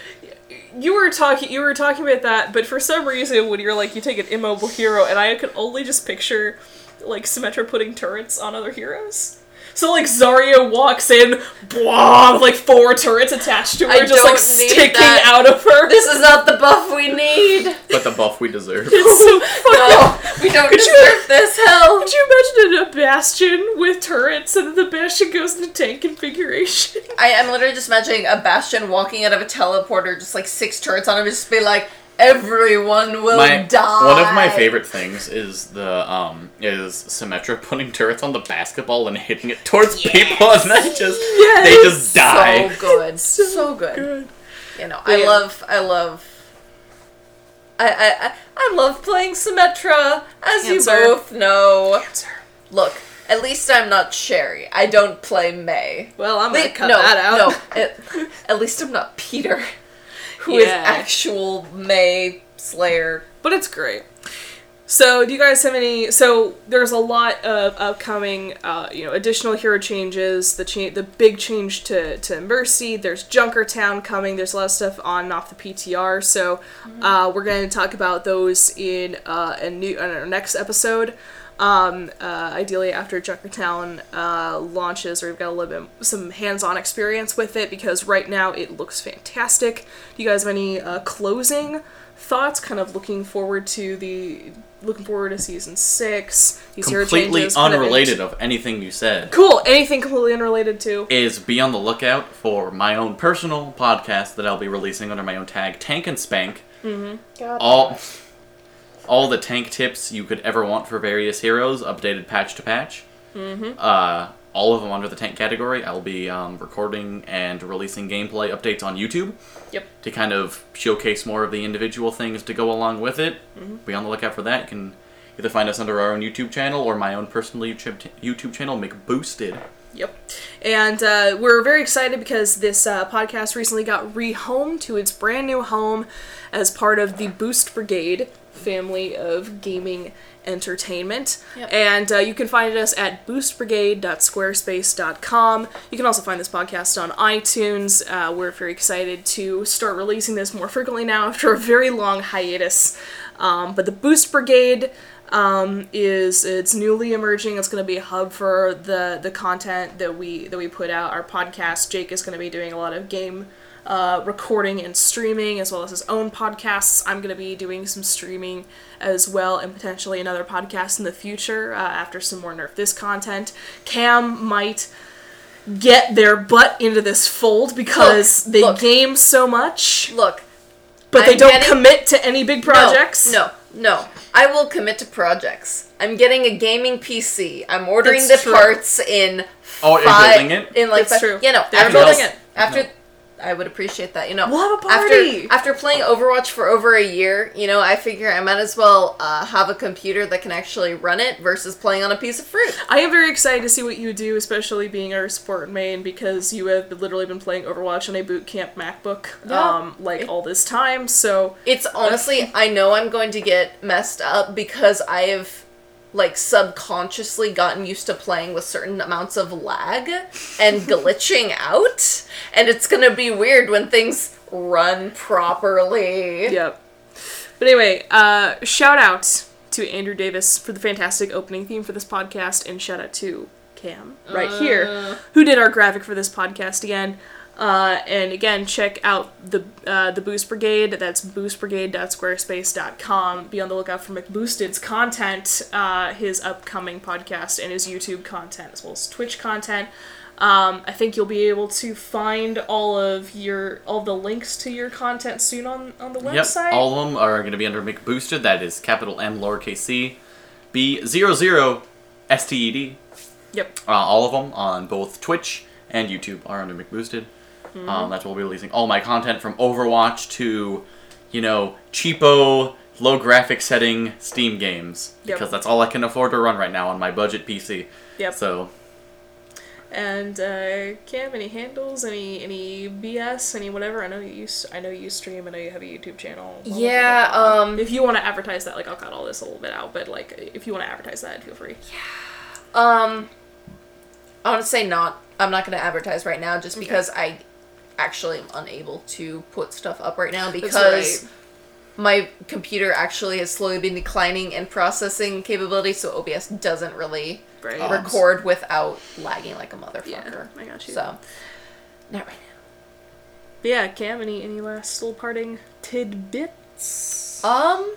You were talking. You were talking about that, but for some reason, when you're like, you take an immobile hero, and I could only just picture like Symmetra putting turrets on other heroes. So like Zarya walks in, blah, with, like four turrets attached to her, I just like sticking that. out of her. This is not the buff we need. But the buff we deserve. It's so fucking. No, we don't Could you- deserve this hell. Could you imagine a bastion with turrets, and the bastion goes into tank configuration? I am literally just imagining a Bastion walking out of a teleporter, just like six turrets on him, just be like, everyone will my die. one of my favorite things is the um is Symmetra putting turrets on the basketball and hitting it towards people and they just they just die. So good, so good. Good. You know, I love, I love. I, I, I, I love playing Symmetra, as Answer. you both know. Answer. Look, at least I'm not Sherry. I don't play Mei. Well, I'm gonna cut no, that out. no. At, at least I'm not Peter, who is Yeah. actual Mei Slayer. but it's great. So, do you guys have any? So, there's a lot of upcoming, uh, you know, additional hero changes. The cha- the big change to to Mercy. There's Junkertown coming. There's a lot of stuff on and off the PTR. So, uh, we're going to talk about those in uh, a new in our next episode. Um, uh, ideally after Junkertown uh, launches, or we've got a little bit some hands-on experience with it because right now it looks fantastic. Do you guys have any uh, closing thoughts? Kind of looking forward to the looking forward to season six. These hero Completely changes, kind of unrelated of anything you said. cool. Anything completely unrelated to? is be on the lookout for my own personal podcast that I'll be releasing under my own tag, Tank and Spank. God. All, all the tank tips you could ever want for various heroes, updated patch to patch. Mm-hmm. Uh, all of them under the tank category. I'll be um, recording and releasing gameplay updates on YouTube Yep. to kind of showcase more of the individual things to go along with it. Be on the lookout for that. You can either find us under our own YouTube channel or my own personal YouTube YouTube channel, McBoosted. Yep. And uh, we're very excited because this uh, podcast recently got rehomed to its brand new home as part of the Boost Brigade family of gaming entertainment. Yep. And uh, you can find us at boostbrigade.squarespace.com. You can also find this podcast on iTunes. Uh, we're very excited to start releasing this more frequently now after a very long hiatus. Um, but the Boost Brigade um, is it's newly emerging. It's going to be a hub for the the content that we that we put out. Our podcast. Jake is going to be doing a lot of game uh, recording and streaming as well as his own podcasts. I'm going to be doing some streaming as well and potentially another podcast in the future uh, after some more Nerf This content. Cam might get their butt into this fold because Look, they look. game so much. Look, but they I'm don't getting- commit to any big projects. No, no, no. I will commit to projects. I'm getting a gaming PC. I'm ordering That's the true. parts in. Oh, you're fi- building it? In like, That's fi- true. You know, They're after building this- it. After, I would appreciate that. You know, We'll have a party. After, after playing Overwatch for over a year, you know, I figure I might as well uh, have a computer that can actually run it versus playing on a piece of fruit. I am very excited to see what you do, especially being our support main, because you have literally been playing Overwatch on a boot camp MacBook, Yeah. um, like all this time. So It's honestly, I know I'm going to get messed up because I have like subconsciously gotten used to playing with certain amounts of lag and glitching out, and it's gonna be weird when things run properly. Yep. But anyway, uh, shout out to Andrew Davis for the fantastic opening theme for this podcast, and shout out to Cam right here, who did our graphic for this podcast again. Uh, and again, check out the uh, the Boost Brigade. That's boostbrigade.squarespace.com. Be on the lookout for McBoosted's content, uh, his upcoming podcast, and his YouTube content, as well as Twitch content. Um, I think you'll be able to find all of your all the links to your content soon on on the website. Yep, all of them are going to be under McBoosted. That is capital M lowercase c, B zero zero S T E D. Yep. Uh, all of them on both Twitch and YouTube are under McBoosted. Mm-hmm. Um, that's what we'll be releasing all my content from Overwatch to, you know, cheapo, low graphic setting Steam games Yep. because that's all I can afford to run right now on my budget PC. Yep. So And uh, Cam, any handles, any any BS, any whatever? I know you I know you stream. I know you have a YouTube channel. Yeah, blah, blah. um, if you want to advertise that, like I'll cut all this a little bit out, but like if you want to advertise that, feel free. Yeah. Um, I want to say not. I'm not going to advertise right now just because I actually am unable to put stuff up right now because right. my computer actually has slowly been declining in processing capability, so OBS doesn't really Right. Record without lagging like a motherfucker. Yeah, I got you. So, not right now. But yeah, Cam, any any last little parting tidbits? Um,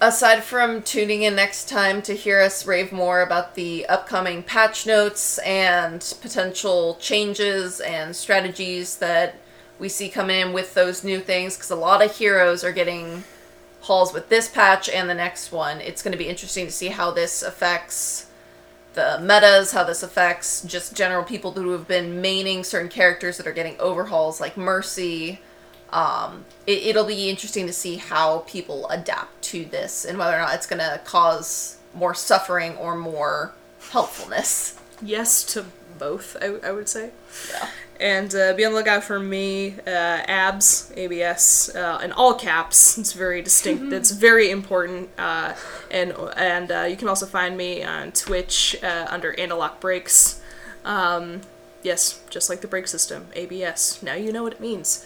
aside from tuning in next time to hear us rave more about the upcoming patch notes and potential changes and strategies that we see coming in with those new things, because a lot of heroes are getting hauls with this patch and the next one. It's going to be interesting to see how this affects the metas, how this affects just general people who have been maining certain characters that are getting overhauls, like Mercy. Um, it, it'll be interesting to see how people adapt to this and whether or not it's going to cause more suffering or more helpfulness. yes to both. I, I would say. Yeah. And uh, be on the lookout for me, uh, abs, ABS, uh, in all caps. It's very distinct. It's very important. Uh, and and uh, you can also find me on Twitch uh, under Antilock Brakes. Um, yes, just like the brake system, ABS. Now you know what it means.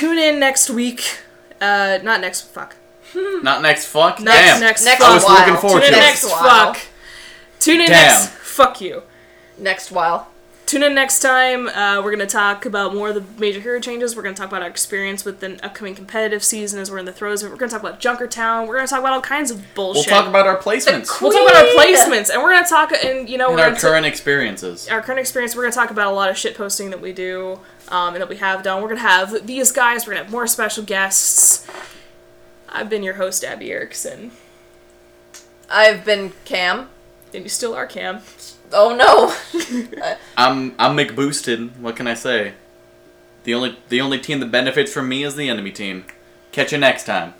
Tune in next week. Uh, not next. Fuck. not next fuck. Next- Damn. next Next I was while. looking forward Tune to in it. next. Next while. Fuck. Tune in Damn. next. Fuck you. Next while. Tune in next time. Uh, we're going to talk about more of the major hero changes. We're going to talk about our experience with the upcoming competitive season as we're in the throes of it. We're going to talk about Junkertown. We're going to talk about all kinds of bullshit. We'll bullshit. talk about our placements We'll talk about our placements, and we're going to talk, and you know, and we're our gonna current experiences. our current experience. We're going to talk about a lot of shit posting that we do, um, and that we have done. We're going to have these guys. We're going to have more special guests. I've been your host, Abby Erickson, I've been Cam. and you still are Cam. Oh no. I'm I'm McBoosted. What can I say? The only the only team that benefits from me is the enemy team. Catch you next time.